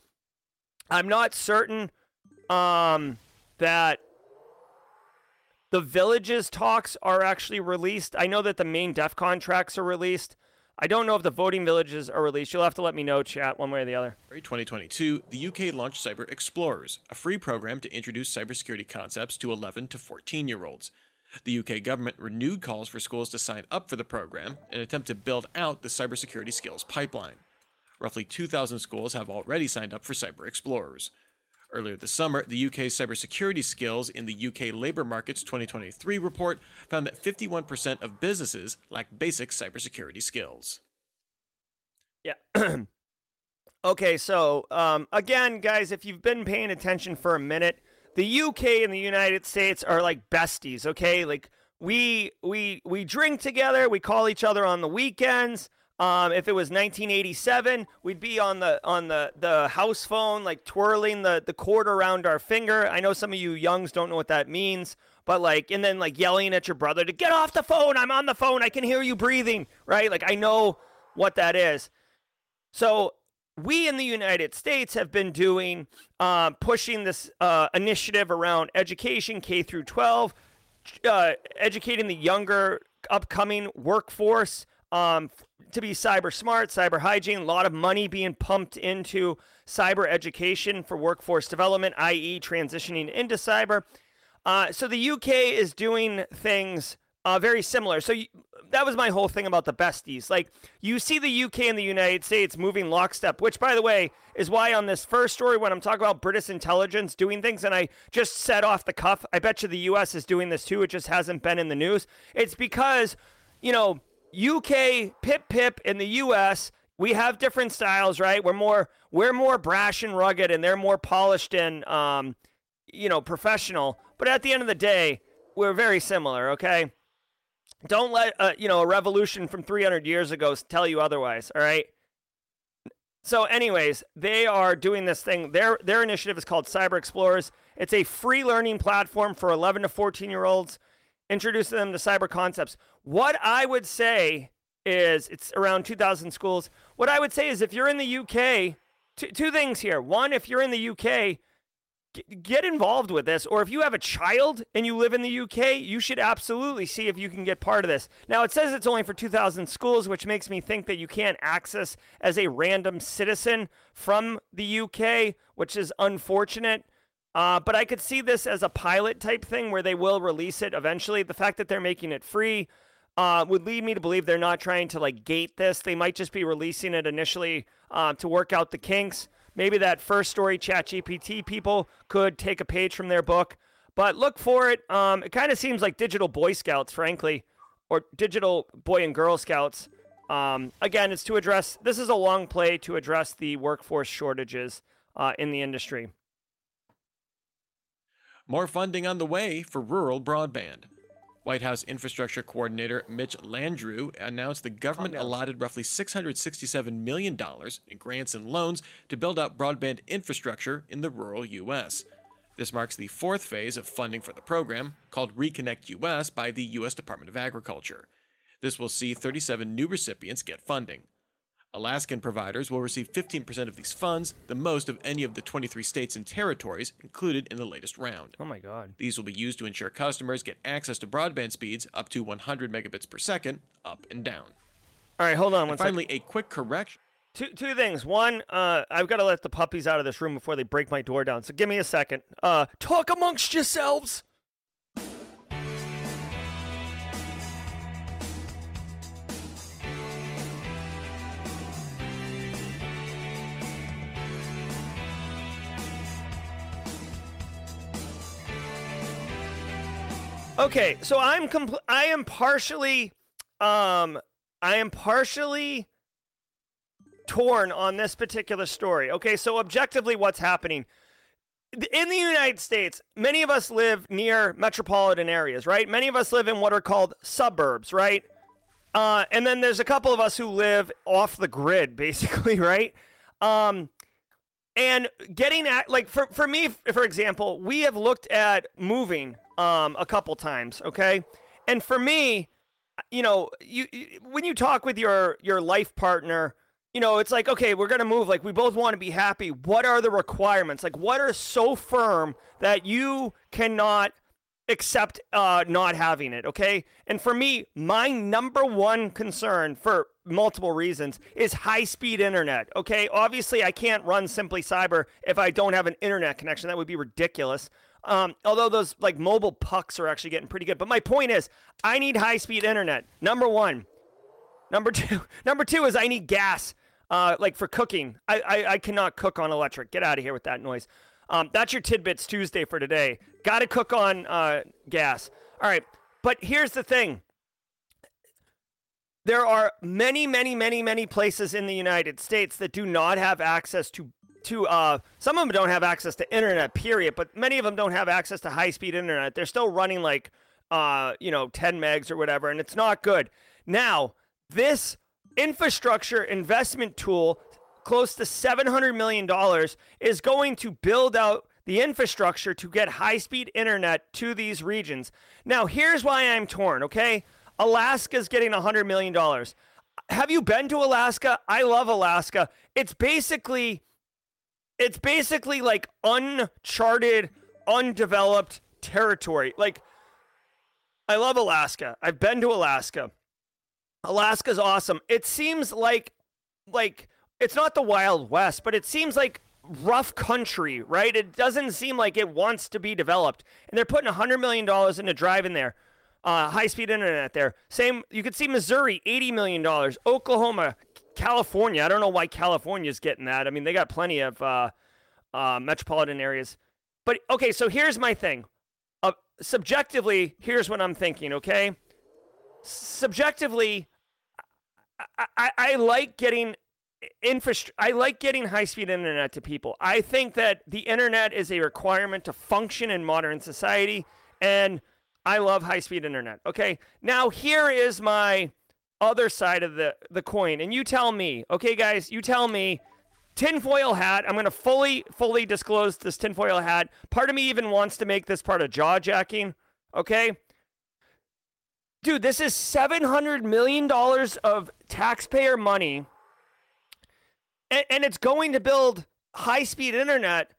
I'm not certain um, that the villages talks are actually released. I know that the main DEF CON tracks are released. I don't know if the voting villages are released. You'll have to let me know, chat, one way or the other. 2022, the UK launched Cyber Explorers, a free program to introduce cybersecurity concepts to 11 to 14 year olds. The UK government renewed calls for schools to sign up for the program in an attempt to build out the cybersecurity skills pipeline. Roughly 2,000 schools have already signed up for Cyber Explorers. Earlier this summer, the UK's cybersecurity skills in the UK Labour Markets 2023 report found that 51% of businesses lack basic cybersecurity skills. Yeah. okay, so um, again, guys, if you've been paying attention for a minute, the UK and the United States are like besties. Okay, like we we we drink together, we call each other on the weekends. Um, if it was 1987, we'd be on the on the the house phone, like twirling the the cord around our finger. I know some of you youngs don't know what that means, but like, and then like yelling at your brother to get off the phone. I'm on the phone. I can hear you breathing. Right? Like I know what that is. So we in the United States have been doing uh, pushing this uh, initiative around education K through 12, uh, educating the younger upcoming workforce um, to be cyber smart, cyber hygiene, a lot of money being pumped into cyber education for workforce development, i.e., transitioning into cyber. Uh, so the UK is doing things uh, very similar. So you, that was my whole thing about the besties. Like you see the UK and the United States moving lockstep, which, by the way, is why on this first story when I'm talking about British intelligence doing things, and I just said off the cuff, I bet you the US is doing this too. It just hasn't been in the news. It's because you know UK, pip pip in the US, we have different styles, right? We're more we're more brash and rugged, and they're more polished and um, you know professional. But at the end of the day, we're very similar. Okay, don't let uh, you know a revolution from 300 years ago tell you otherwise. All right. So, anyways, they are doing this thing. Their their initiative is called Cyber Explorers. It's a free learning platform for 11 to 14 year olds introducing them to cyber concepts. What I would say is it's around 2,000 schools. What I would say is if you're in the UK, two, two things here. One, if you're in the UK, get involved with this. Or if you have a child and you live in the UK, you should absolutely see if you can get part of this. Now, it says it's only for 2,000 schools, which makes me think that you can't access as a random citizen from the UK, which is unfortunate. Uh, but I could see this as a pilot type thing where they will release it eventually. The fact that they're making it free uh, would lead me to believe they're not trying to like gate this. They might just be releasing it initially uh, to work out the kinks. Maybe that first story, ChatGPT people could take a page from their book. But look for it. Um, it kind of seems like digital Boy Scouts, frankly, or digital Boy and Girl Scouts. Um, again, it's to address. This is a long play to address the workforce shortages uh, in the industry. More funding on the way for rural broadband. White House Infrastructure Coordinator Mitch Landrieu announced the government allotted roughly $667 million in grants and loans to build out broadband infrastructure in the rural U.S. This marks the fourth phase of funding for the program, called Reconnect U.S. by the U.S. Department of Agriculture. This will see 37 new recipients get funding. Alaskan providers will receive 15% of these funds, the most of any of the 23 states and territories included in the latest round. Oh my God. These will be used to ensure customers get access to broadband speeds up to 100 megabits per second, up and down. All right, hold on one finally, second. a quick correction. Two, two things. One, uh, I've got to let the puppies out of this room before they break my door down. So give me a second. Uh, talk amongst yourselves. Okay, so I'm compl- I am partially um, I am partially torn on this particular story. Okay, so objectively, what's happening? In the United States, many of us live near metropolitan areas, right? Many of us live in what are called suburbs, right? Uh, and then there's a couple of us who live off the grid, basically, right? Um, and getting at like for for me, for example, we have looked at moving um a couple times, okay? And for me, you know, you, you when you talk with your your life partner, you know, it's like, okay, we're to move. Like, we both want to be happy. What are the requirements? Like, what are so firm that you cannot accept uh, not having it? Okay. And for me, my number one concern for multiple reasons is high speed internet. Okay. Obviously, I can't run Simply Cyber if I don't have an internet connection. That would be ridiculous. Um, although those like mobile pucks are actually getting pretty good. But my point is, I need high speed internet. Number one. Number two. Number two is I need gas. Uh, like for cooking, I, I, I cannot cook on electric. Get out of here with that noise. Um, that's your tidbits Tuesday for today. Got to cook on uh, gas. All right, but here's the thing. There are many, many, many, many places in the United States that do not have access to to uh some of them don't have access to internet period but many of them don't have access to high speed internet they're still running like uh you know 10 megs or whatever and it's not good now this infrastructure investment tool close to $700 million is going to build out the infrastructure to get high speed internet to these regions. Now, here's why I'm torn, okay? Alaska's getting $100 million. Have you been to Alaska? I love Alaska. It's basically it's basically like uncharted, undeveloped territory. Like I love Alaska. I've been to Alaska. Alaska's awesome. It seems like like it's not the Wild West, but it seems like rough country, right? It doesn't seem like it wants to be developed. And they're putting $100 million into driving there, uh, high speed internet there. Same, you could see Missouri, $80 million, Oklahoma, California. I don't know why California's getting that. I mean, they got plenty of uh, uh, metropolitan areas. But okay, so here's my thing. Uh, subjectively, here's what I'm thinking, okay? Subjectively, I, I, I like getting infrastructure. I like getting high speed internet to people. I think that the internet is a requirement to function in modern society, and I love high speed internet. Okay, now here is my other side of the the coin, and you tell me. Okay, guys, you tell me. Tinfoil hat. I'm going to fully, fully disclose this tinfoil hat. Part of me even wants to make this part of jaw jacking. Okay. Dude, this is $700 million of taxpayer money and, and it's going to build high speed internet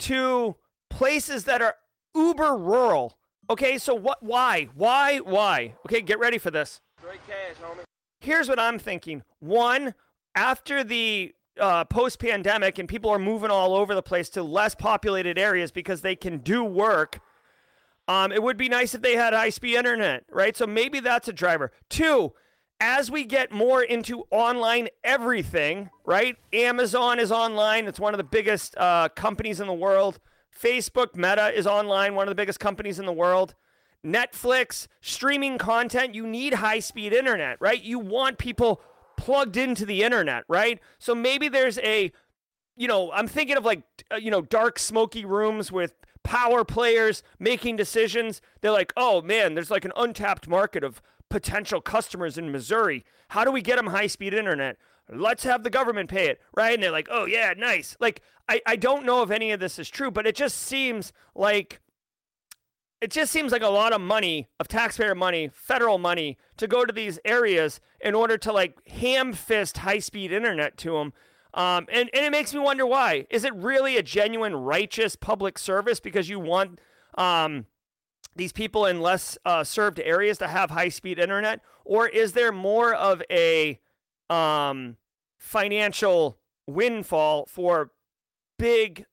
to places that are uber rural. Okay, so what? Why? Why? Why? Okay, get ready for this. Great cash, homie. Here's what I'm thinking. One, after the uh, post pandemic and people are moving all over the place to less populated areas because they can do work. Um, it would be nice if they had high speed internet, right? So maybe that's a driver. Two, as we get more into online everything, right? Amazon is online. It's one of the biggest uh, companies in the world. Facebook, Meta is online, one of the biggest companies in the world. Netflix, streaming content, you need high speed internet, right? You want people plugged into the internet, right? So maybe there's a, you know, I'm thinking of like, uh, you know, dark, smoky rooms with power players making decisions. They're like, oh man, there's like an untapped market of potential customers in Missouri. How do we get them high speed internet? Let's have the government pay it, right? And they're like, oh, yeah, nice. Like, I, I don't know if any of this is true, but it just seems like it just seems like a lot of money of taxpayer money, federal money to go to these areas in order to like ham fist high speed internet to them. Um, and, and it makes me wonder why. Is it really a genuine righteous public service because you want um, these people in less uh, served areas to have high speed internet, or is there more of a um, financial windfall for big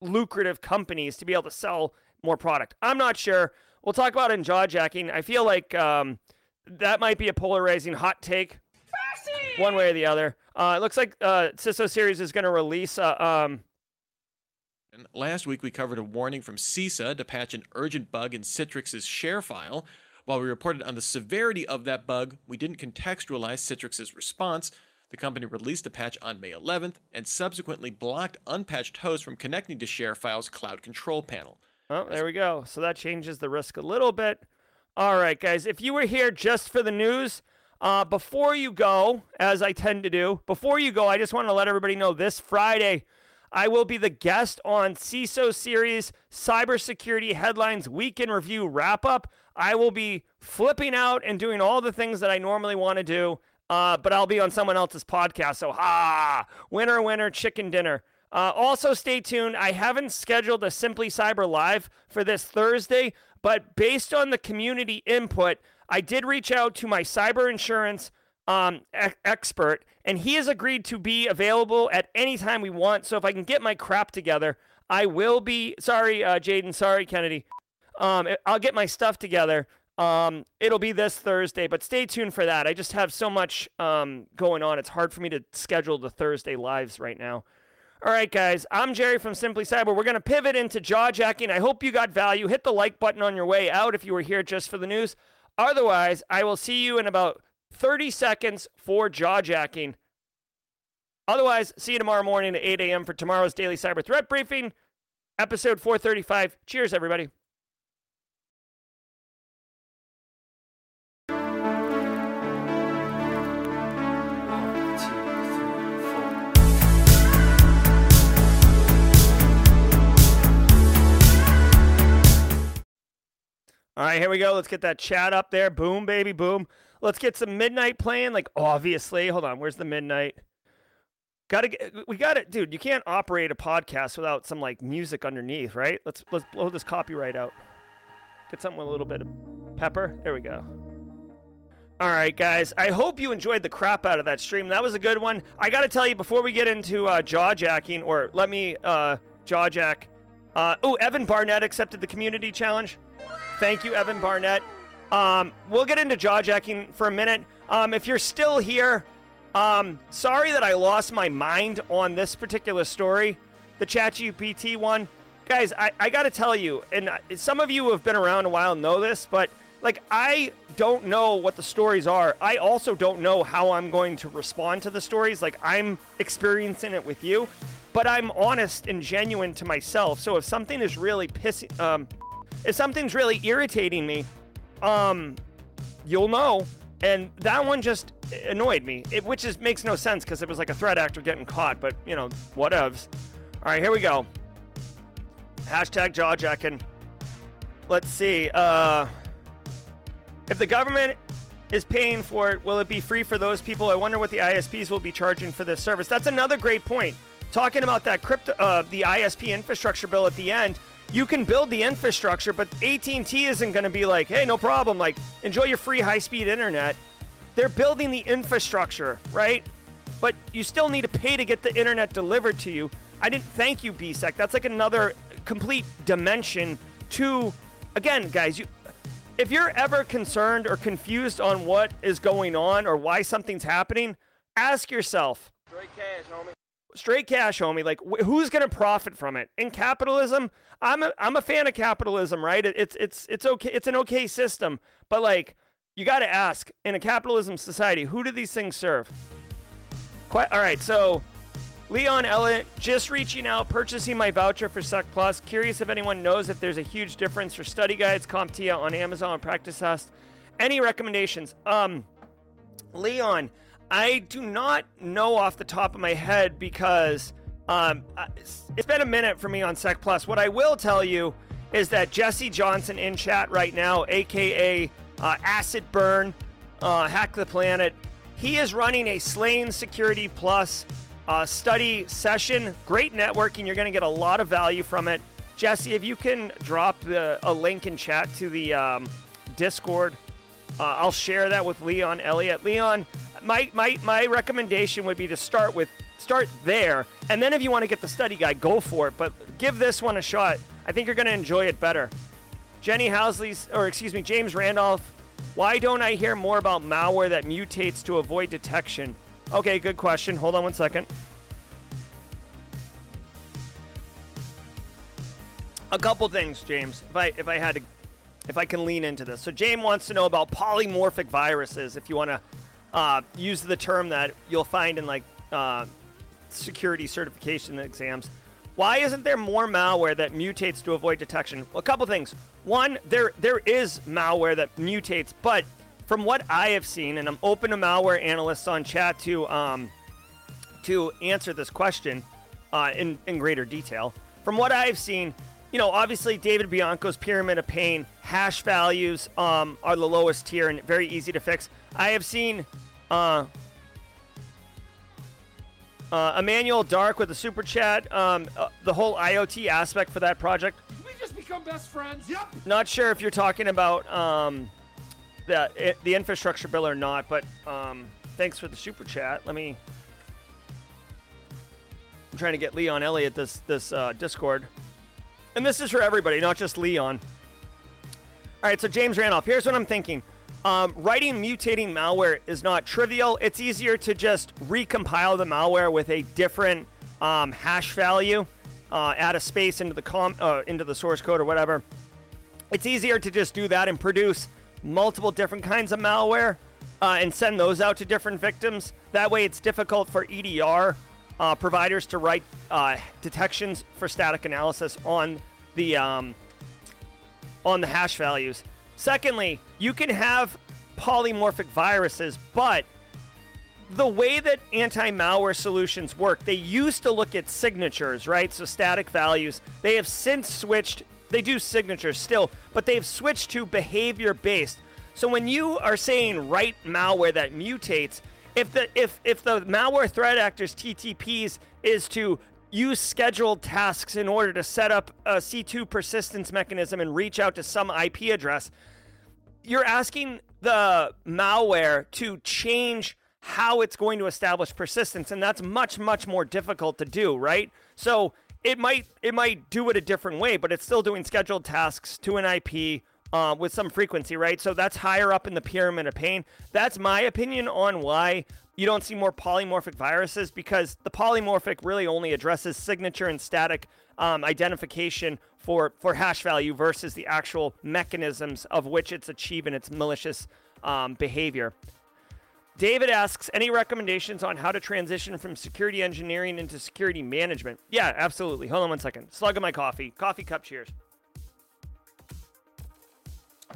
lucrative companies to be able to sell more product? I'm not sure. We'll talk about it in jaw jacking. I feel like um, that might be a polarizing hot take, one way or the other. Uh, it looks like uh, CISO Series is going to release uh, um, Last week, we covered a warning from CISA to patch an urgent bug in Citrix's ShareFile. While we reported on the severity of that bug, we didn't contextualize Citrix's response. The company released a patch on May 11th and subsequently blocked unpatched hosts from connecting to ShareFile's cloud control panel. Oh, there we go. So that changes the risk a little bit. All right, guys, if you were here just for the news, uh, before you go, as I tend to do, before you go, I just want to let everybody know this Friday, I will be the guest on CISO Series Cybersecurity Headlines Week in Review Wrap Up. I will be flipping out and doing all the things that I normally want to do, uh, but I'll be on someone else's podcast. So, ha, winner, winner, chicken dinner. Uh, also, stay tuned. I haven't scheduled a Simply Cyber Live for this Thursday, but based on the community input, I did reach out to my cyber insurance um, e- expert, and he has agreed to be available at any time we want. So if I can get my crap together, I will be. Sorry, uh, Jaden. Sorry, Kennedy. Um, I'll get my stuff together. Um, it'll be this Thursday, but stay tuned for that. I just have so much um, going on. It's hard for me to schedule the Thursday lives right now. All right, guys, I'm Jerry from Simply Cyber. We're going to pivot into jaw jacking. I hope you got value. Hit the like button on your way out if you were here just for the news. Otherwise, I will see you in about 30 seconds for jaw jacking. Otherwise, see you tomorrow morning at 8 a.m. for tomorrow's daily cyber threat briefing, episode 435. Cheers, everybody. All right, here we go. Let's get that chat up there. Boom, baby, boom. Let's get some midnight playing. Like, obviously, hold on. Where's the midnight? Got to get. We got it, dude. You can't operate a podcast without some like music underneath, right? Let's let's blow this copyright out. Get something with a little bit of pepper. There we go. All right, guys. I hope you enjoyed the crap out of that stream. That was a good one. I got to tell you before we get into uh, jaw jacking, or let me uh, jaw jack. Uh, oh, Evan Barnett accepted the community challenge. Thank you, Evan Barnett. Um, we'll get into jaw jacking for a minute. Um, if you're still here, um, sorry that I lost my mind on this particular story, the ChatGPT one. Guys, I, I got to tell you, and some of you who have been around a while know this, but like I don't know what the stories are. I also don't know how I'm going to respond to the stories. Like I'm experiencing it with you, but I'm honest and genuine to myself. So if something is really pissing, um, if something's really irritating me, um, you'll know. And that one just annoyed me, it, which is makes no sense because it was like a threat actor getting caught. But you know, whatevs. All right, here we go. Hashtag jawjacking. Let's see. Uh, if the government is paying for it, will it be free for those people? I wonder what the ISPs will be charging for this service. That's another great point. Talking about that crypto, uh, the ISP infrastructure bill at the end you can build the infrastructure, but AT&T isn't going to be like, "Hey, no problem. Like, enjoy your free high-speed internet." They're building the infrastructure, right? But you still need to pay to get the internet delivered to you. I didn't thank you, BSEC. That's like another complete dimension to again, guys, you if you're ever concerned or confused on what is going on or why something's happening, ask yourself. Straight cash, homie. Straight cash, homie. Like, wh- who's going to profit from it? In capitalism, I'm a, I'm a fan of capitalism, right? It, it's it's it's okay. It's an okay system, but like you got to ask in a capitalism society, who do these things serve? Quite, all right, so Leon Elliott just reaching out, purchasing my voucher for Sec Plus. Curious if anyone knows if there's a huge difference for study guides, CompTIA on Amazon, Practice Test. Any recommendations? Um, Leon, I do not know off the top of my head because um, it's been a minute for me on Sec Plus. What I will tell you is that Jesse Johnson in chat right now, aka uh, Acid Burn, uh, Hack the Planet, he is running a Slane Security Plus uh, study session. Great networking. You're going to get a lot of value from it. Jesse, if you can drop the, a link in chat to the um, Discord, uh, I'll share that with Leon Elliott. Leon, my, my, my recommendation would be to start with Start there, and then if you want to get the study guide, go for it. But give this one a shot. I think you're going to enjoy it better. Jenny Housley's, or excuse me, James Randolph. Why don't I hear more about malware that mutates to avoid detection? Okay, good question. Hold on one second. A couple things, James. If I if I had to if I can lean into this. So James wants to know about polymorphic viruses. If you want to uh, use the term that you'll find in like uh, security certification exams. Why isn't there more malware that mutates to avoid detection? Well, a couple things. One, there there is malware that mutates, but from what I have seen, and I'm open to malware analysts on chat to um, to answer this question uh, in in greater detail. From what I've seen, you know, obviously David Bianco's pyramid of pain hash values um, are the lowest tier and very easy to fix. I have seen uh, uh, Emmanuel Dark with a super chat. Um, uh, the whole IoT aspect for that project. we just become best friends? Yep. Not sure if you're talking about um, the it, the infrastructure bill or not, but um, thanks for the super chat. Let me. I'm trying to get Leon Elliott this this uh, Discord, and this is for everybody, not just Leon. All right, so James Randolph. Here's what I'm thinking. Um, writing mutating malware is not trivial. It's easier to just recompile the malware with a different um, hash value, uh, add a space into the com- uh, into the source code or whatever. It's easier to just do that and produce multiple different kinds of malware uh, and send those out to different victims. That way, it's difficult for EDR uh, providers to write uh, detections for static analysis on the um, on the hash values. Secondly, you can have polymorphic viruses, but the way that anti malware solutions work, they used to look at signatures, right? So static values. They have since switched, they do signatures still, but they've switched to behavior based. So when you are saying write malware that mutates, if the if if the malware threat actors TTPs is to use scheduled tasks in order to set up a C2 persistence mechanism and reach out to some IP address, you're asking the malware to change how it's going to establish persistence and that's much much more difficult to do right? So it might it might do it a different way but it's still doing scheduled tasks to an ip uh, with some frequency right? So that's higher up in the pyramid of pain. That's my opinion on why you don't see more polymorphic viruses because the polymorphic really only addresses signature and static um, identification for, for hash value versus the actual mechanisms of which it's achieving its malicious um, behavior. David asks, any recommendations on how to transition from security engineering into security management? Yeah, absolutely. Hold on one second. Slug of my coffee. Coffee cup cheers.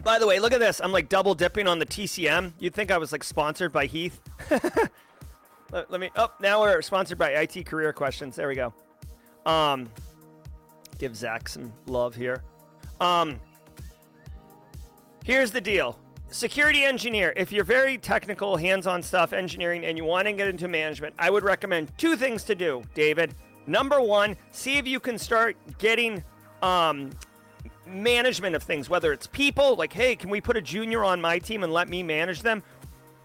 By the way, look at this. I'm like double dipping on the TCM. You'd think I was like sponsored by Heath. let, let, me. Oh, now we're sponsored by IT Career Questions. There we go. Um, give Zach some love here. Um, here's the deal. Security engineer, if you're very technical, hands on stuff, engineering, and you want to get into management, I would recommend two things to do, David. Number one, see if you can start getting um, management of things, whether it's people, like, hey, can we put a junior on my team and let me manage them?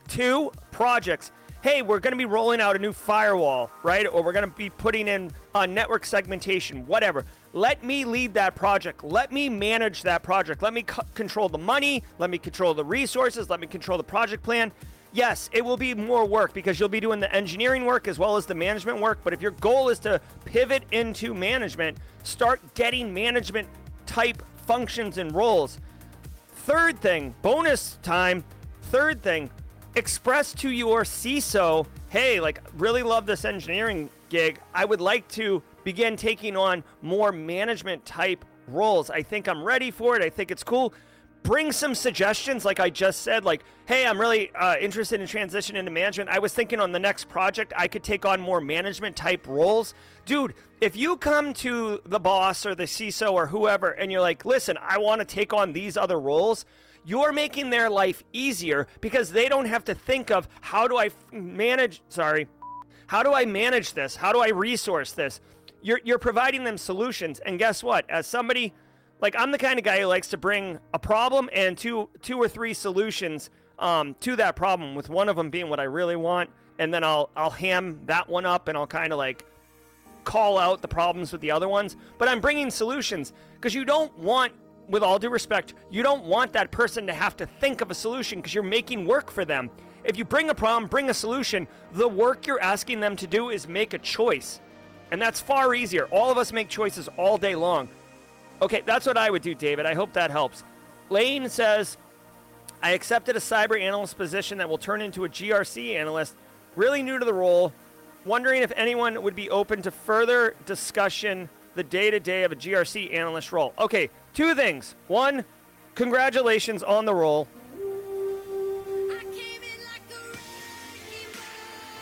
Two, projects. Hey, we're going to be rolling out a new firewall, right? Or we're going to be putting in a network segmentation, whatever. Let me lead that project. Let me manage that project. Let me c- control the money. Let me control the resources. Let me control the project plan. Yes, it will be more work because you'll be doing the engineering work as well as the management work. But if your goal is to pivot into management, start getting management type functions and roles. Third thing, bonus time. Third thing, express to your CISO, hey, like, really love this engineering gig. I would like to begin taking on more management type roles. I think I'm ready for it. I think it's cool bring some suggestions like i just said like hey i'm really uh, interested in transition into management. I was thinking on the next project i could take on more management type roles. Dude if you come to the boss or the ciso or whoever and you're like listen i want to take on these other roles you're making their life easier because they don't have to think of how do i manage sorry how do i manage this? How do i resource this? You're, you're providing them solutions. And guess what? As somebody like I'm the kind of guy who likes to bring a problem and two two or three solutions um, to that problem, with one of them being what I really want, and then I'll I'll ham that one up and I'll kind of like call out the problems with the other ones. But I'm bringing solutions because you don't want, with all due respect, you don't want that person to have to think of a solution because you're making work for them. If you bring a problem, bring a solution, the work you're asking them to do is make a choice. And that's far easier. All of us make choices all day long. Okay, that's what I would do, David. I hope that helps. Lane says, I accepted a cyber analyst position that will turn into a GRC analyst, really new to the role. Wondering if anyone would be open to further discussion the day to day of a GRC analyst role. Okay, two things. One, congratulations on the role.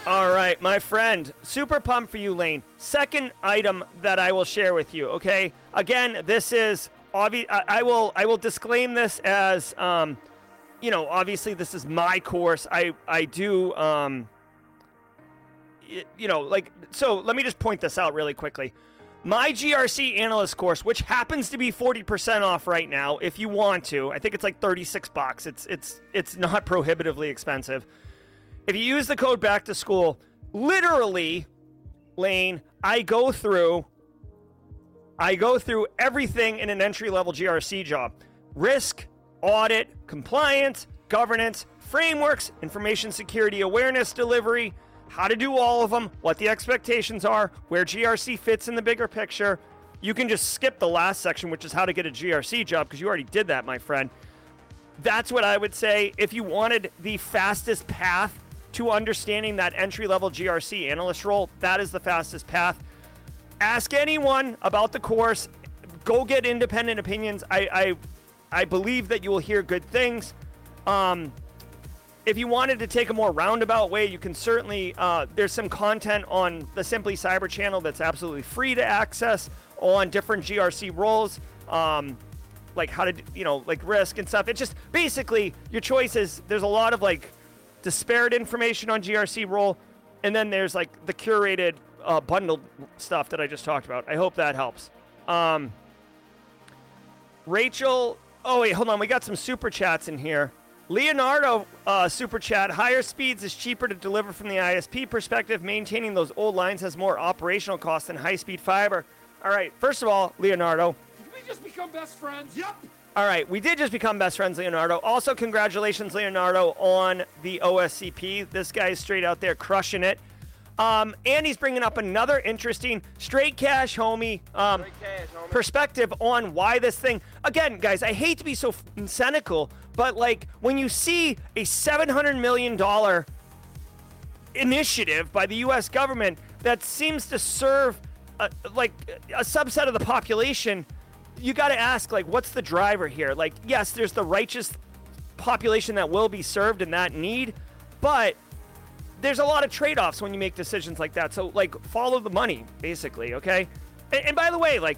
All right, my friend. Super pumped for you, Lane. Second item that I will share with you. Okay, again, this is obvious. I, I, will I will disclaim this as, um, you know, obviously this is my course. I I do, um, you know, like so. Let me just point this out really quickly. My GRC analyst course, which happens to be 40% off right now if you want to. I think it's like 36 bucks. It's it's it's not prohibitively expensive. If you use the code back to school, literally, Lane, I go through I go through everything in an entry level GRC job. Risk, audit, compliance, governance, frameworks, information security awareness delivery, how to do all of them, what the expectations are, where GRC fits in the bigger picture. You can just skip the last section, which is how to get a GRC job, because you already did that, my friend. That's what I would say. If you wanted the fastest path to understanding that entry level GRC analyst role, that is the fastest path. Ask anyone about the course. Go get independent opinions. I, I, I believe that you will hear good things. Um, if you wanted to take a more roundabout way, you can certainly. Uh, there's some content on the Simply Cyber channel that's absolutely free to access on different GRC roles, um, like how to, you know, like risk and stuff. It's just basically your choices. There's a lot of like disparate information on GRC role, and then there's like the curated uh, bundled stuff that I just talked about. I hope that helps. Um, Rachel, oh wait, hold on. We got some super chats in here. Leonardo uh, super chat. Higher speeds is cheaper to deliver from the ISP perspective. Maintaining those old lines has more operational costs than high speed fiber. All right. First of all, Leonardo. Did we just become best friends? Yep. All right. We did just become best friends, Leonardo. Also, congratulations, Leonardo, on the OSCP. This guy is straight out there crushing it. Um, and he's bringing up another interesting straight cash, homie, um, cash, homie, perspective on why this thing. Again, guys, I hate to be so cynical, but like when you see a $700 million initiative by the U.S. government that seems to serve a, like a subset of the population, you got to ask like, what's the driver here? Like, yes, there's the righteous population that will be served in that need, but there's a lot of trade-offs when you make decisions like that. So like follow the money, basically, okay? And, and by the way, like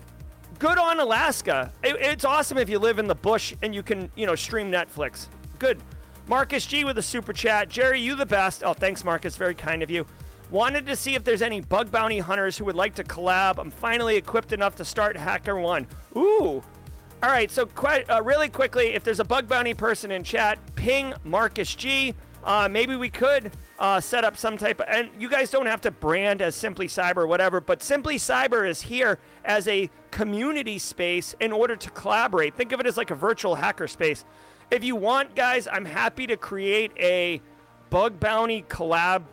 good on Alaska. It, it's awesome if you live in the bush and you can, you know, stream Netflix. Good. Marcus G with a super chat. Jerry, you the best. Oh, thanks, Marcus. Very kind of you. Wanted to see if there's any bug bounty hunters who would like to collab. I'm finally equipped enough to start HackerOne. Ooh. All right, so quite uh, really quickly, if there's a bug bounty person in chat, ping Marcus G. Uh, maybe we could uh, set up some type of, and you guys don't have to brand as Simply Cyber or whatever, but Simply Cyber is here as a community space in order to collaborate. Think of it as like a virtual hacker space. If you want, guys, I'm happy to create a bug bounty collab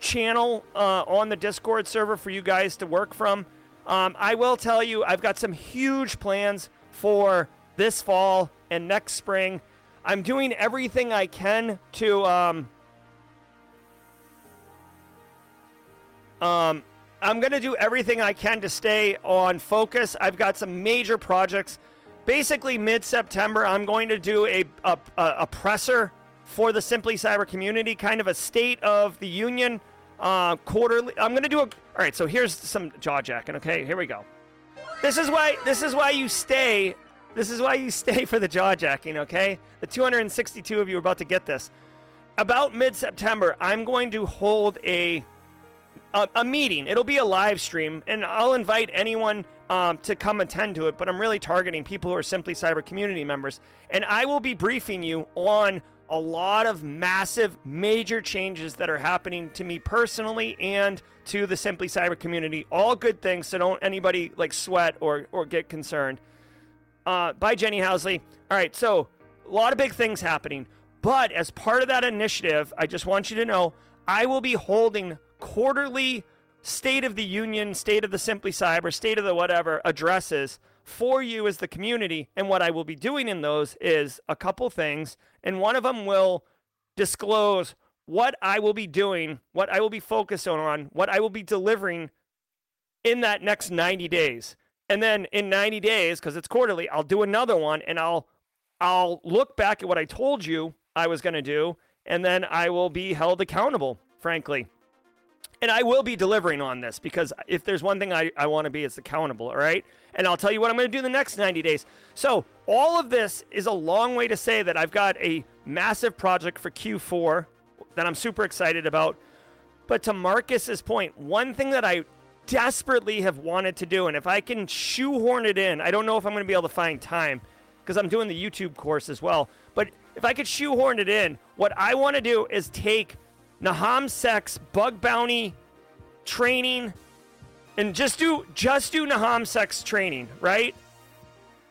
channel uh, on the Discord server for you guys to work from. Um, I will tell you, I've got some huge plans for this fall and next spring. I'm doing everything I can to um, um, I'm going to do everything I can to stay on focus. I've got some major projects. Basically, mid September, I'm going to do a, a, a, presser for the Simply Cyber community, kind of a state of the union uh, quarterly. I'm to do a. All right, so here's some jaw jacking. Okay, here we go. This is why. This is why you stay. This is why you stay for the jaw jacking. Okay, the 262 of you are about to get this. About mid September, I'm going to hold a a, a, meeting. It'll be a live stream, and I'll invite anyone um, to come attend to it. But I'm really targeting people who are simply cyber community members, and I will be briefing you on a lot of massive, major changes that are happening to me personally and to the simply cyber community. All good things, so don't anybody like sweat or or get concerned. Uh, by Jenny Housley. All right, so a lot of big things happening. But as part of that initiative, I just want you to know I will be holding quarterly State of the Union, State of the Simply Cyber, State of the whatever addresses for you as the community. And what I will be doing in those is a couple things. And one of them will disclose what I will be doing, what I will be focused on, what I will be delivering in that next 90 days. And then in 90 days, because it's quarterly, I'll do another one and I'll I'll look back at what I told you I was going to do, and then I will be held accountable, frankly. And I will be delivering on this because if there's one thing I, I want to be, it's accountable, all right? And I'll tell you what I'm going to do the next 90 days. So, all of this is a long way to say that I've got a massive project for Q4 that I'm super excited about. But to Marcus's point, one thing that I desperately have wanted to do, and if I can shoehorn it in, I don't know if I'm going to be able to find time because I'm doing the YouTube course as well. But if I could shoehorn it in, what I want to do is take NahamSec bug bounty training and just do just do NahamSec training, right?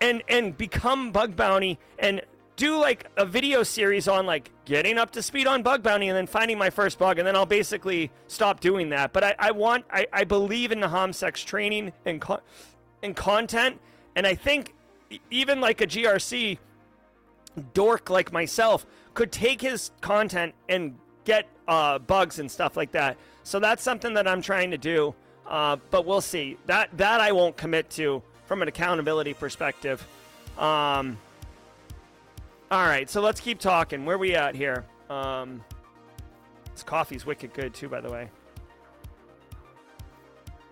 And and become bug bounty and do like a video series on like getting up to speed on bug bounty and then finding my first bug and then I'll basically stop doing that. But I, I want I, I believe in NahamSec training and co- and content and I think even like a GRC dork like myself could take his content and get uh, bugs and stuff like that. So that's something that I'm trying to do. Uh, but we'll see. That that I won't commit to from an accountability perspective. Um, all right, so let's keep talking. Where we at here? Um, this coffee's wicked good too, by the way.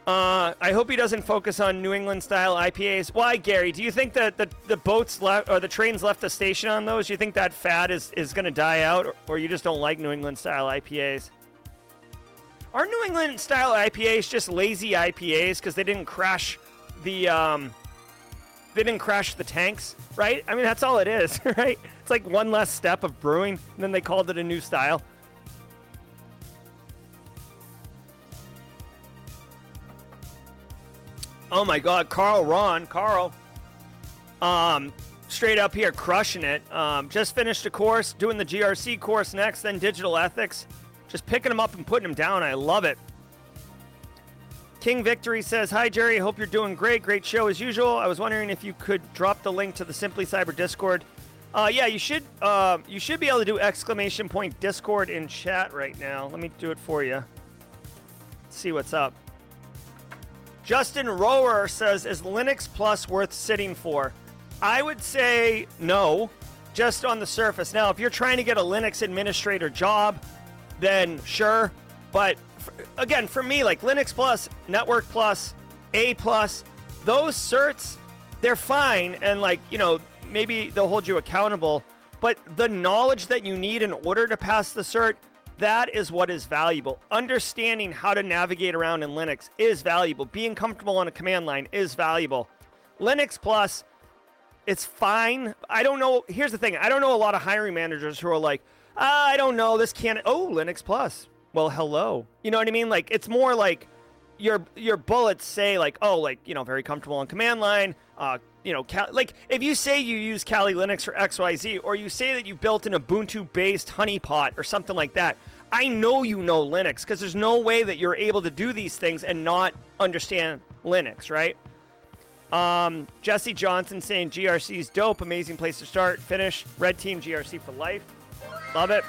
Uh, I hope he doesn't focus on New England style IPAs. Why, Gary? Do you think that the, the boats left or the trains left the station on those? Do you think that fad is, is going to die out, or, or you just don't like New England style IPAs? Are New England style IPAs just lazy IPAs because they didn't crash the um, they didn't crash the tanks, right? I mean that's all it is, right? It's like one less step of brewing, and then they called it a new style. Oh my God, Carl Ron, Carl, um, straight up here crushing it. Um, just finished a course, doing the GRC course next, then digital ethics. Just picking them up and putting them down. I love it. King Victory says, Hi, Jerry. Hope you're doing great. Great show as usual. I was wondering if you could drop the link to the Simply Cyber Discord. Uh, yeah, you should. Uh, you should be able to do exclamation point Discord in chat right now. Let me do it for you. Let's see what's up. Justin Rower says, Is Linux Plus worth sitting for? I would say no, just on the surface. Now, if you're trying to get a Linux administrator job, then sure. But again, for me, like Linux Plus, Network Plus, A Plus, those certs, they're fine. And like, you know, maybe they'll hold you accountable. But the knowledge that you need in order to pass the cert, that is what is valuable. Understanding how to navigate around in Linux is valuable. Being comfortable on a command line is valuable. Linux Plus, it's fine. I don't know. Here's the thing I don't know a lot of hiring managers who are like, ah, I don't know, this can't. Oh, Linux Plus. Well, hello. You know what I mean? Like, it's more like your your bullets say like, oh, like you know, very comfortable on command line. Uh, you know, like if you say you use Kali Linux for XYZ, or you say that you built an Ubuntu based honeypot or something like that, I know you know Linux because there's no way that you're able to do these things and not understand Linux, right? Um, Jesse Johnson saying GRC is dope, amazing place to start, finish. Red Team GRC for life. Love it.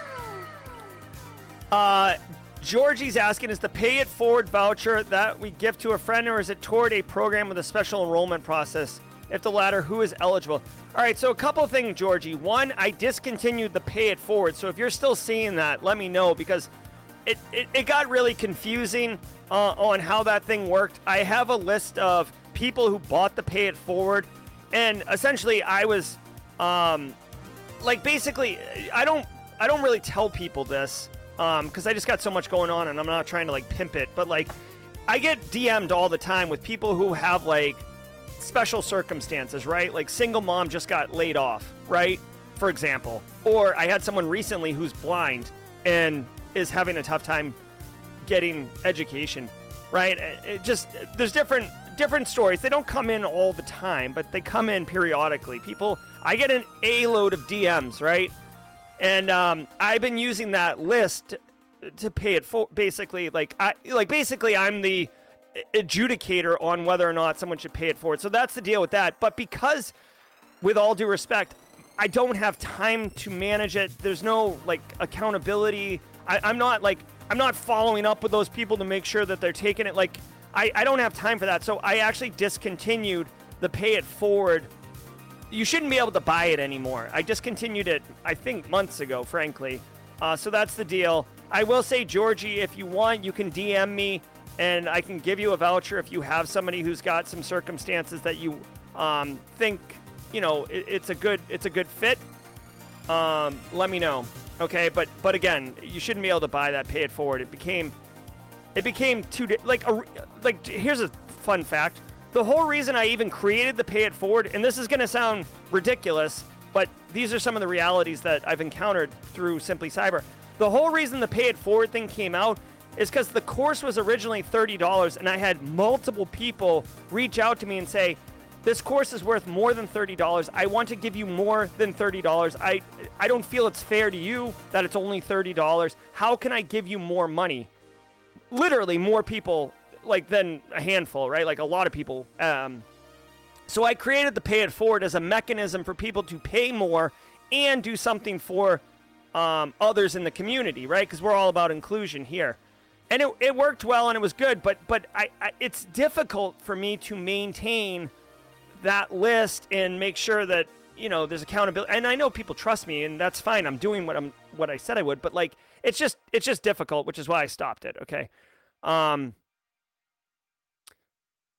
Uh, Georgie's asking, is the pay it forward voucher that we give to a friend or is it toward a program with a special enrollment process? If the latter, who is eligible? All right, so a couple things, Georgie. One, I discontinued the pay it forward. So if you're still seeing that, let me know because it, it, it got really confusing uh, on how that thing worked. I have a list of people who bought the pay it forward, and essentially I was um, like basically I don't I don't really tell people this because um, I just got so much going on and I'm not trying to like pimp it, but like I get DM'd all the time with people who have like special circumstances, right? Like single mom just got laid off, right? For example. Or I had someone recently who's blind and is having a tough time getting education, right? It just there's different different stories. They don't come in all the time, but they come in periodically. People, I get an A load of DMs, right? And um, I've been using that list to pay it for. Basically, like I like basically I'm the adjudicator on whether or not someone should pay it forward. So that's the deal with that. But because, with all due respect, I don't have time to manage it. There's no like accountability. I, I'm not like I'm not following up with those people to make sure that they're taking it. Like I, I don't have time for that. So I actually discontinued the pay it forward. You shouldn't be able to buy it anymore. I discontinued it, I think, months ago, frankly. Uh, so that's the deal. I will say, Georgie, if you want, you can DM me and I can give you a voucher if you have somebody who's got some circumstances that you um, think you know it, it's a good it's a good fit. Um, let me know, okay? But but again, you shouldn't be able to buy that pay it forward. It became it became too like a like here's a fun fact. The whole reason I even created the pay it forward, and this is going to sound ridiculous, but these are some of the realities that I've encountered through Simply Cyber. The whole reason the pay it forward thing came out is because the course was originally $30 and I had multiple people reach out to me and say, this course is worth more than $30. I want to give you more than $30. I I don't feel it's fair to you that it's only $30. How can I give you more money? Literally more people like than a handful, right? Like a lot of people. Um, so I created the pay it forward as a mechanism for people to pay more and do something for um, others in the community, right? Because we're all about inclusion here and it, it worked well and it was good but but I, I, it's difficult for me to maintain that list and make sure that you know there's accountability. And i know people trust me and that's fine. I'm doing what i'm what i said i would but like it's just it's just difficult which is why i stopped it okay? Um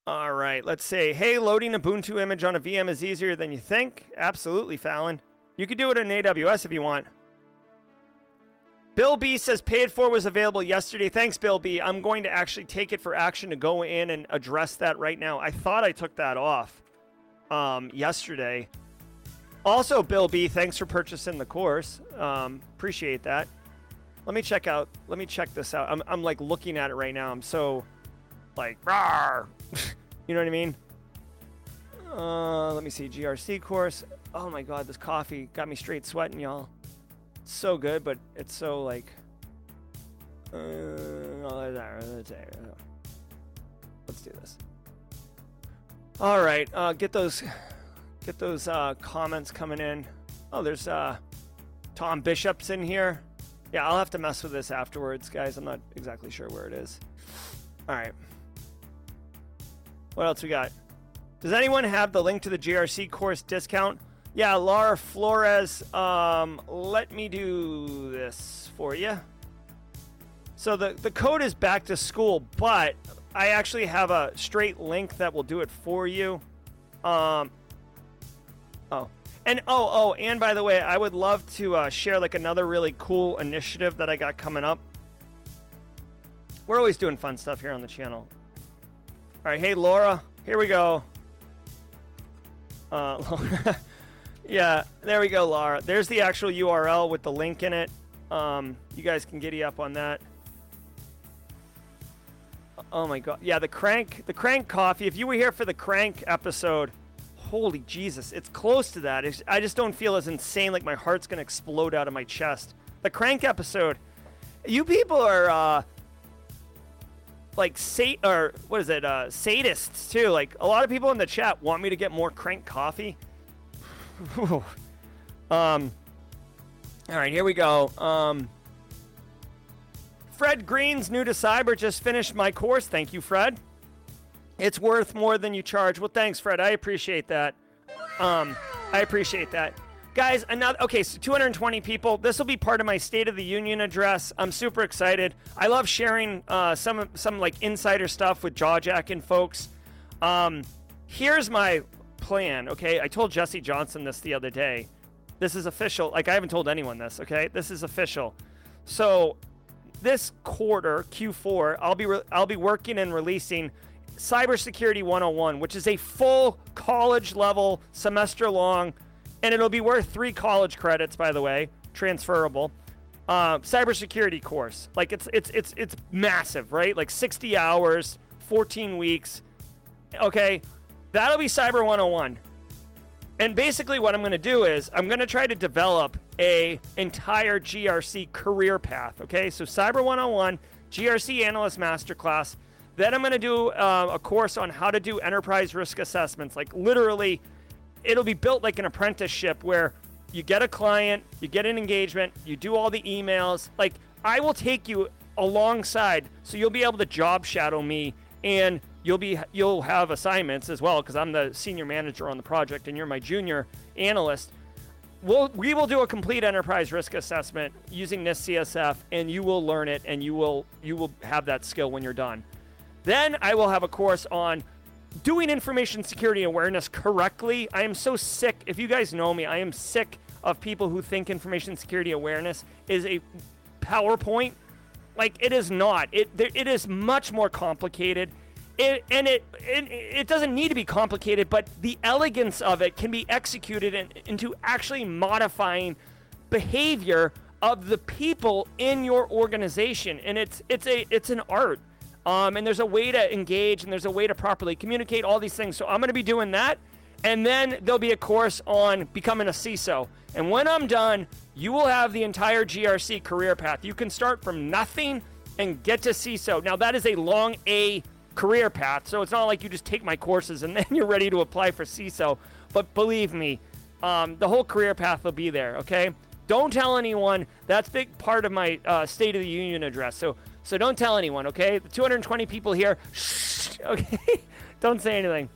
all right let's say hey loading ubuntu image on a vm is easier than you think? Absolutely fallon. You could do it in aws if you want Bill B says paid for was available yesterday. Thanks, Bill B. I'm going to actually take it for action to go in and address that right now. I thought I took that off um, yesterday. Also, Bill B, thanks for purchasing the course. Um, appreciate that. Let me check out. Let me check this out. I'm, I'm like looking at it right now. I'm so like, you know what I mean? Uh, let me see. GRC course. Oh my God, this coffee got me straight sweating, y'all so good, but it's so like. Uh, let's do this. All right, uh, get those, get those uh, comments coming in. Oh, there's uh, Tom Bishop's in here. Yeah, I'll have to mess with this afterwards, guys. I'm not exactly sure where it is. All right. What else we got? Does anyone have the link to the GRC course discount? Yeah, Laura Flores, um, let me do this for you. So the, the code is back to school, but I actually have a straight link that will do it for you. Um, oh, and oh, oh, and by the way, I would love to uh, share like another really cool initiative that I got coming up. We're always doing fun stuff here on the channel. All right, hey Laura, here we go. Uh, Yeah, there we go, Laura. There's the actual URL with the link in it. Um, you guys can giddy up on that. Oh my god. Yeah, the crank, the crank coffee. If you were here for the crank episode, holy Jesus, it's close to that. It's, I just don't feel as insane like my heart's gonna explode out of my chest. The crank episode. You people are uh, like sat or what is it? Uh, sadists too. Like a lot of people in the chat want me to get more crank coffee. Um. All right, here we go. Um. Fred Green's new to cyber just finished my course. Thank you, Fred. It's worth more than you charge. Well, thanks, Fred. I appreciate that. Um, I appreciate that. Guys, another okay, so 220 people. This will be part of my State of the Union address. I'm super excited. I love sharing uh, some some like insider stuff with Jawjack and folks. Um, here's my plan, okay? I told Jesse Johnson this the other day. This is official. Like I haven't told anyone this, okay? This is official. So, this quarter, Q4, I'll be re- I'll be working and releasing Cybersecurity 101, which is a full college level semester long and it'll be worth 3 college credits by the way, transferable. Uh, cybersecurity course. Like it's it's it's it's massive, right? Like 60 hours, 14 weeks. Okay, That'll be Cyber 101. And basically what I'm going to do is I'm going to try to develop a entire GRC career path, okay? So Cyber 101, GRC Analyst Masterclass. Then I'm going to do uh, a course on how to do enterprise risk assessments. Like literally, it'll be built like an apprenticeship where you get a client, you get an engagement, you do all the emails. Like I will take you alongside, so you'll be able to job shadow me, and you'll be you'll have assignments as well because I'm the senior manager on the project and you're my junior analyst. We'll, we will do a complete enterprise risk assessment using NIST CSF, and you will learn it, and you will you will have that skill when you're done. Then I will have a course on doing information security awareness correctly. I am so sick. If you guys know me, I am sick of people who think information security awareness is a PowerPoint. Like it is not. It it is much more complicated. It, and it, it, it doesn't need to be complicated, but the elegance of it can be executed in, into actually modifying behavior of the people in your organization, and it's it's a it's an art. Um, and there's a way to engage and there's a way to properly communicate all these things. So I'm going to be doing that. And then there'll be a course on becoming a CISO. And when I'm done, you will have the entire GRC career path. You can start from nothing and get to CISO. Now, that is a long A career path. So it's not like you just take my courses and then you're ready to apply for CISO. But believe me, um, the whole career path will be there, okay? Don't tell anyone. That's big part of my uh, State of the Union address. So so don't tell anyone, okay? The 220 people here, shh, okay? don't say anything.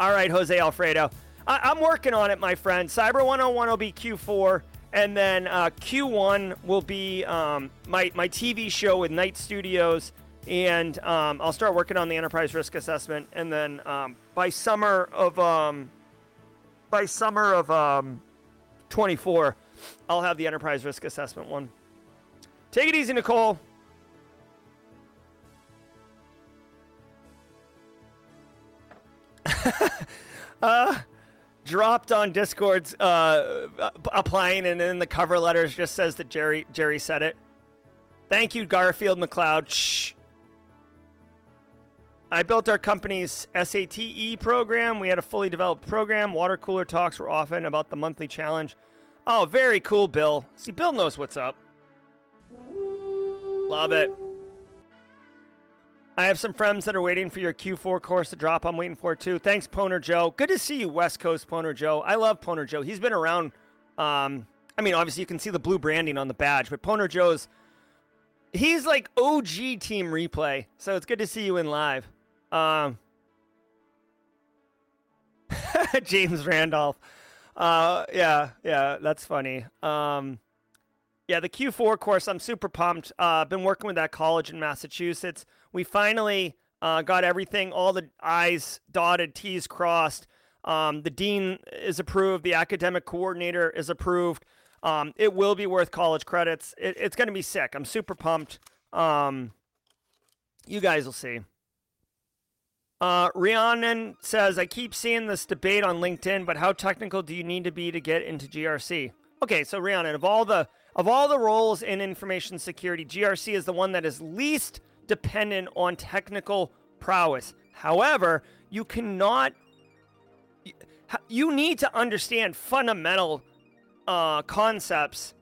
All right, Jose Alfredo. I- am working on it, my friend. Cyber 101 will be Q4, and then uh, Q1 will be um, my, my TV show with Night Studios, and um, I'll start working on the enterprise risk assessment, and then um, by summer of um, by summer of 24, um, I'll have the enterprise risk assessment one. Take it easy, Nicole. uh, dropped on Discord's uh, applying, and then the cover letters just says that Jerry Jerry said it. Thank you, Garfield McLeod. Shh. I built our company's SATE program. We had a fully developed program. Water cooler talks were often about the monthly challenge. Oh, very cool, Bill. See, Bill knows what's up. Love it. I have some friends that are waiting for your Q4 course to drop. I'm waiting for it too. Thanks, Poner Joe. Good to see you, West Coast Poner Joe. I love Poner Joe. He's been around. Um, I mean, obviously you can see the blue branding on the badge, but Poner Joe's he's like OG team replay. So it's good to see you in live. Um, James Randolph. Uh, yeah, yeah, that's funny. Um, yeah, the Q4 course, I'm super pumped. Uh, been working with that college in Massachusetts. We finally uh, got everything, all the I's dotted, T's crossed. Um, the dean is approved. The academic coordinator is approved. Um, it will be worth college credits. It, it's going to be sick. I'm super pumped. Um, you guys will see. Uh, Rhiannon says, I keep seeing this debate on LinkedIn, but how technical do you need to be to get into GRC? Okay, so Rhiannon, of all the of all the roles in information security, GRC is the one that is least dependent on technical prowess. However, you cannot, you need to understand fundamental uh, concepts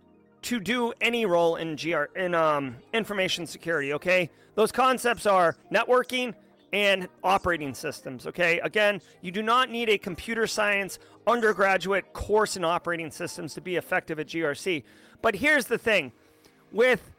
to do any role in GR in um, information security. Okay, those concepts are networking and operating systems. Okay, again, you do not need a computer science undergraduate course in operating systems to be effective at GRC. But here's the thing with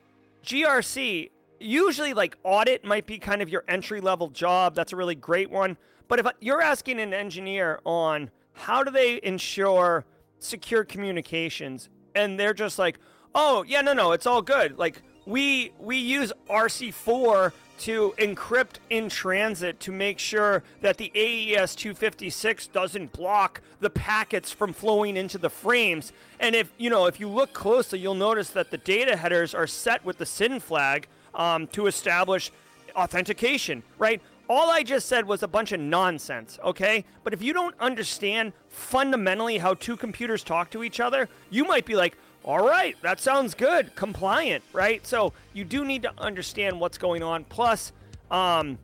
GRC, usually like audit might be kind of your entry level job. That's a really great one. But if you're asking an engineer on how do they ensure secure communications, and they're just like, oh, yeah, no, no, it's all good. Like, we we use RC4 to encrypt in transit to make sure that the AES 256 doesn't block the packets from flowing into the frames. And if you know, if you look closely, you'll notice that the data headers are set with the SYN flag um, to establish authentication. Right? All I just said was a bunch of nonsense, okay? But if you don't understand fundamentally how two computers talk to each other, you might be like, all right, that sounds good. Compliant, right? So you do need to understand what's going on. Plus, um,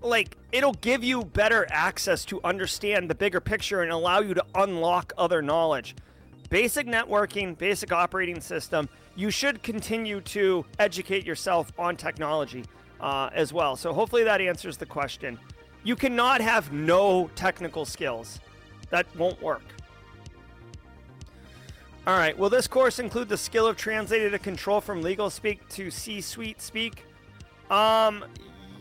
like it'll give you better access to understand the bigger picture and allow you to unlock other knowledge. basic networking, basic operating system. You should continue to educate yourself on technology uh, as well. So hopefully that answers the question. You cannot have no technical skills. That won't work. All right. Will this course include the skill of translating a control from legal speak to C-suite speak? Um,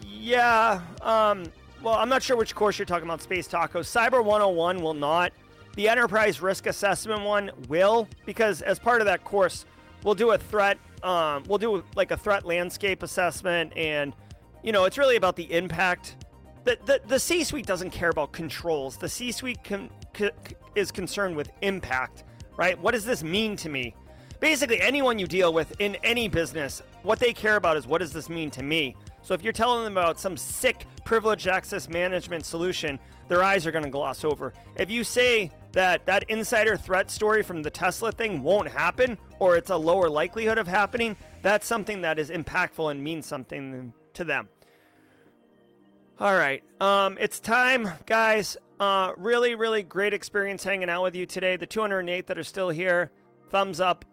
yeah. Um, well, I'm not sure which course you're talking about. Space Taco Cyber 101 will not. The Enterprise Risk Assessment one will, because as part of that course, we'll do a threat. Um, we'll do like a threat landscape assessment, and you know, it's really about the impact. The the, the C-suite doesn't care about controls. The C-suite c- is concerned with impact right? What does this mean to me? Basically, anyone you deal with in any business, what they care about is what does this mean to me? So if you're telling them about some sick privileged access management solution, their eyes are going to gloss over. If you say that that insider threat story from the Tesla thing won't happen or it's a lower likelihood of happening, that's something that is impactful and means something to them. All right. Um, it's time, guys. Uh, really, really great experience hanging out with you today. The 208 that are still here, thumbs up.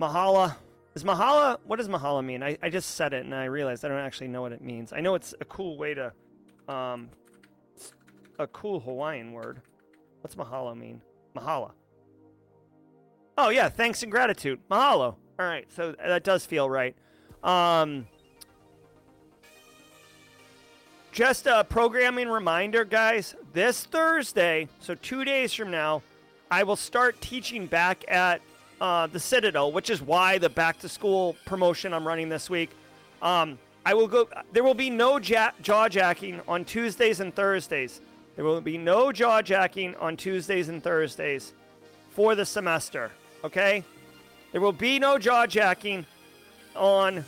Mahala. Is Mahala, what does Mahala mean? I, I just said it and I realized I don't actually know what it means. I know it's a cool way to, um, a cool Hawaiian word. What's Mahalo mean? Mahala. Oh, yeah, thanks and gratitude. Mahalo. All right, so that does feel right. Um, just a programming reminder, guys. This Thursday, so two days from now, I will start teaching back at uh, the Citadel, which is why the back to school promotion I'm running this week. Um, I will go. There will be no ja- jaw jacking on Tuesdays and Thursdays. There will be no jaw jacking on Tuesdays and Thursdays for the semester. Okay. There will be no jaw jacking on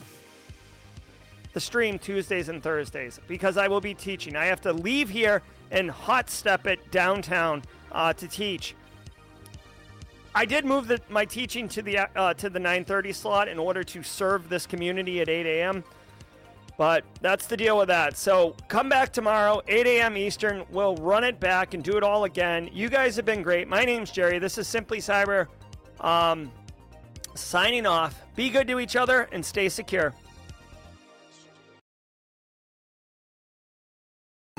the stream Tuesdays and Thursdays because I will be teaching. I have to leave here and hot step it downtown uh, to teach. I did move the, my teaching to the uh, to the 9:30 slot in order to serve this community at 8 a.m. But that's the deal with that. So come back tomorrow, 8 a.m. Eastern. We'll run it back and do it all again. You guys have been great. My name's Jerry. This is Simply Cyber. Um, signing off. Be good to each other and stay secure.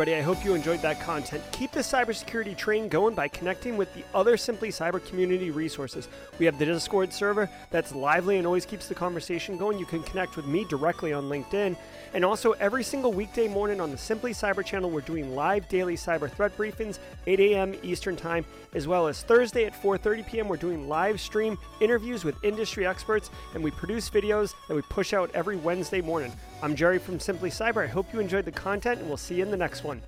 Everybody, I hope you enjoyed that content. Keep the cybersecurity train going by connecting with the other Simply Cyber community resources. We have the Discord server that's lively and always keeps the conversation going. You can connect with me directly on LinkedIn. And also, every single weekday morning on the Simply Cyber channel, we're doing live daily cyber threat briefings, 8 a.m. Eastern Time, as well as Thursday at 4:30 p.m. We're doing live stream interviews with industry experts, and we produce videos that we push out every Wednesday morning. I'm Jerry from Simply Cyber. I hope you enjoyed the content, and we'll see you in the next one.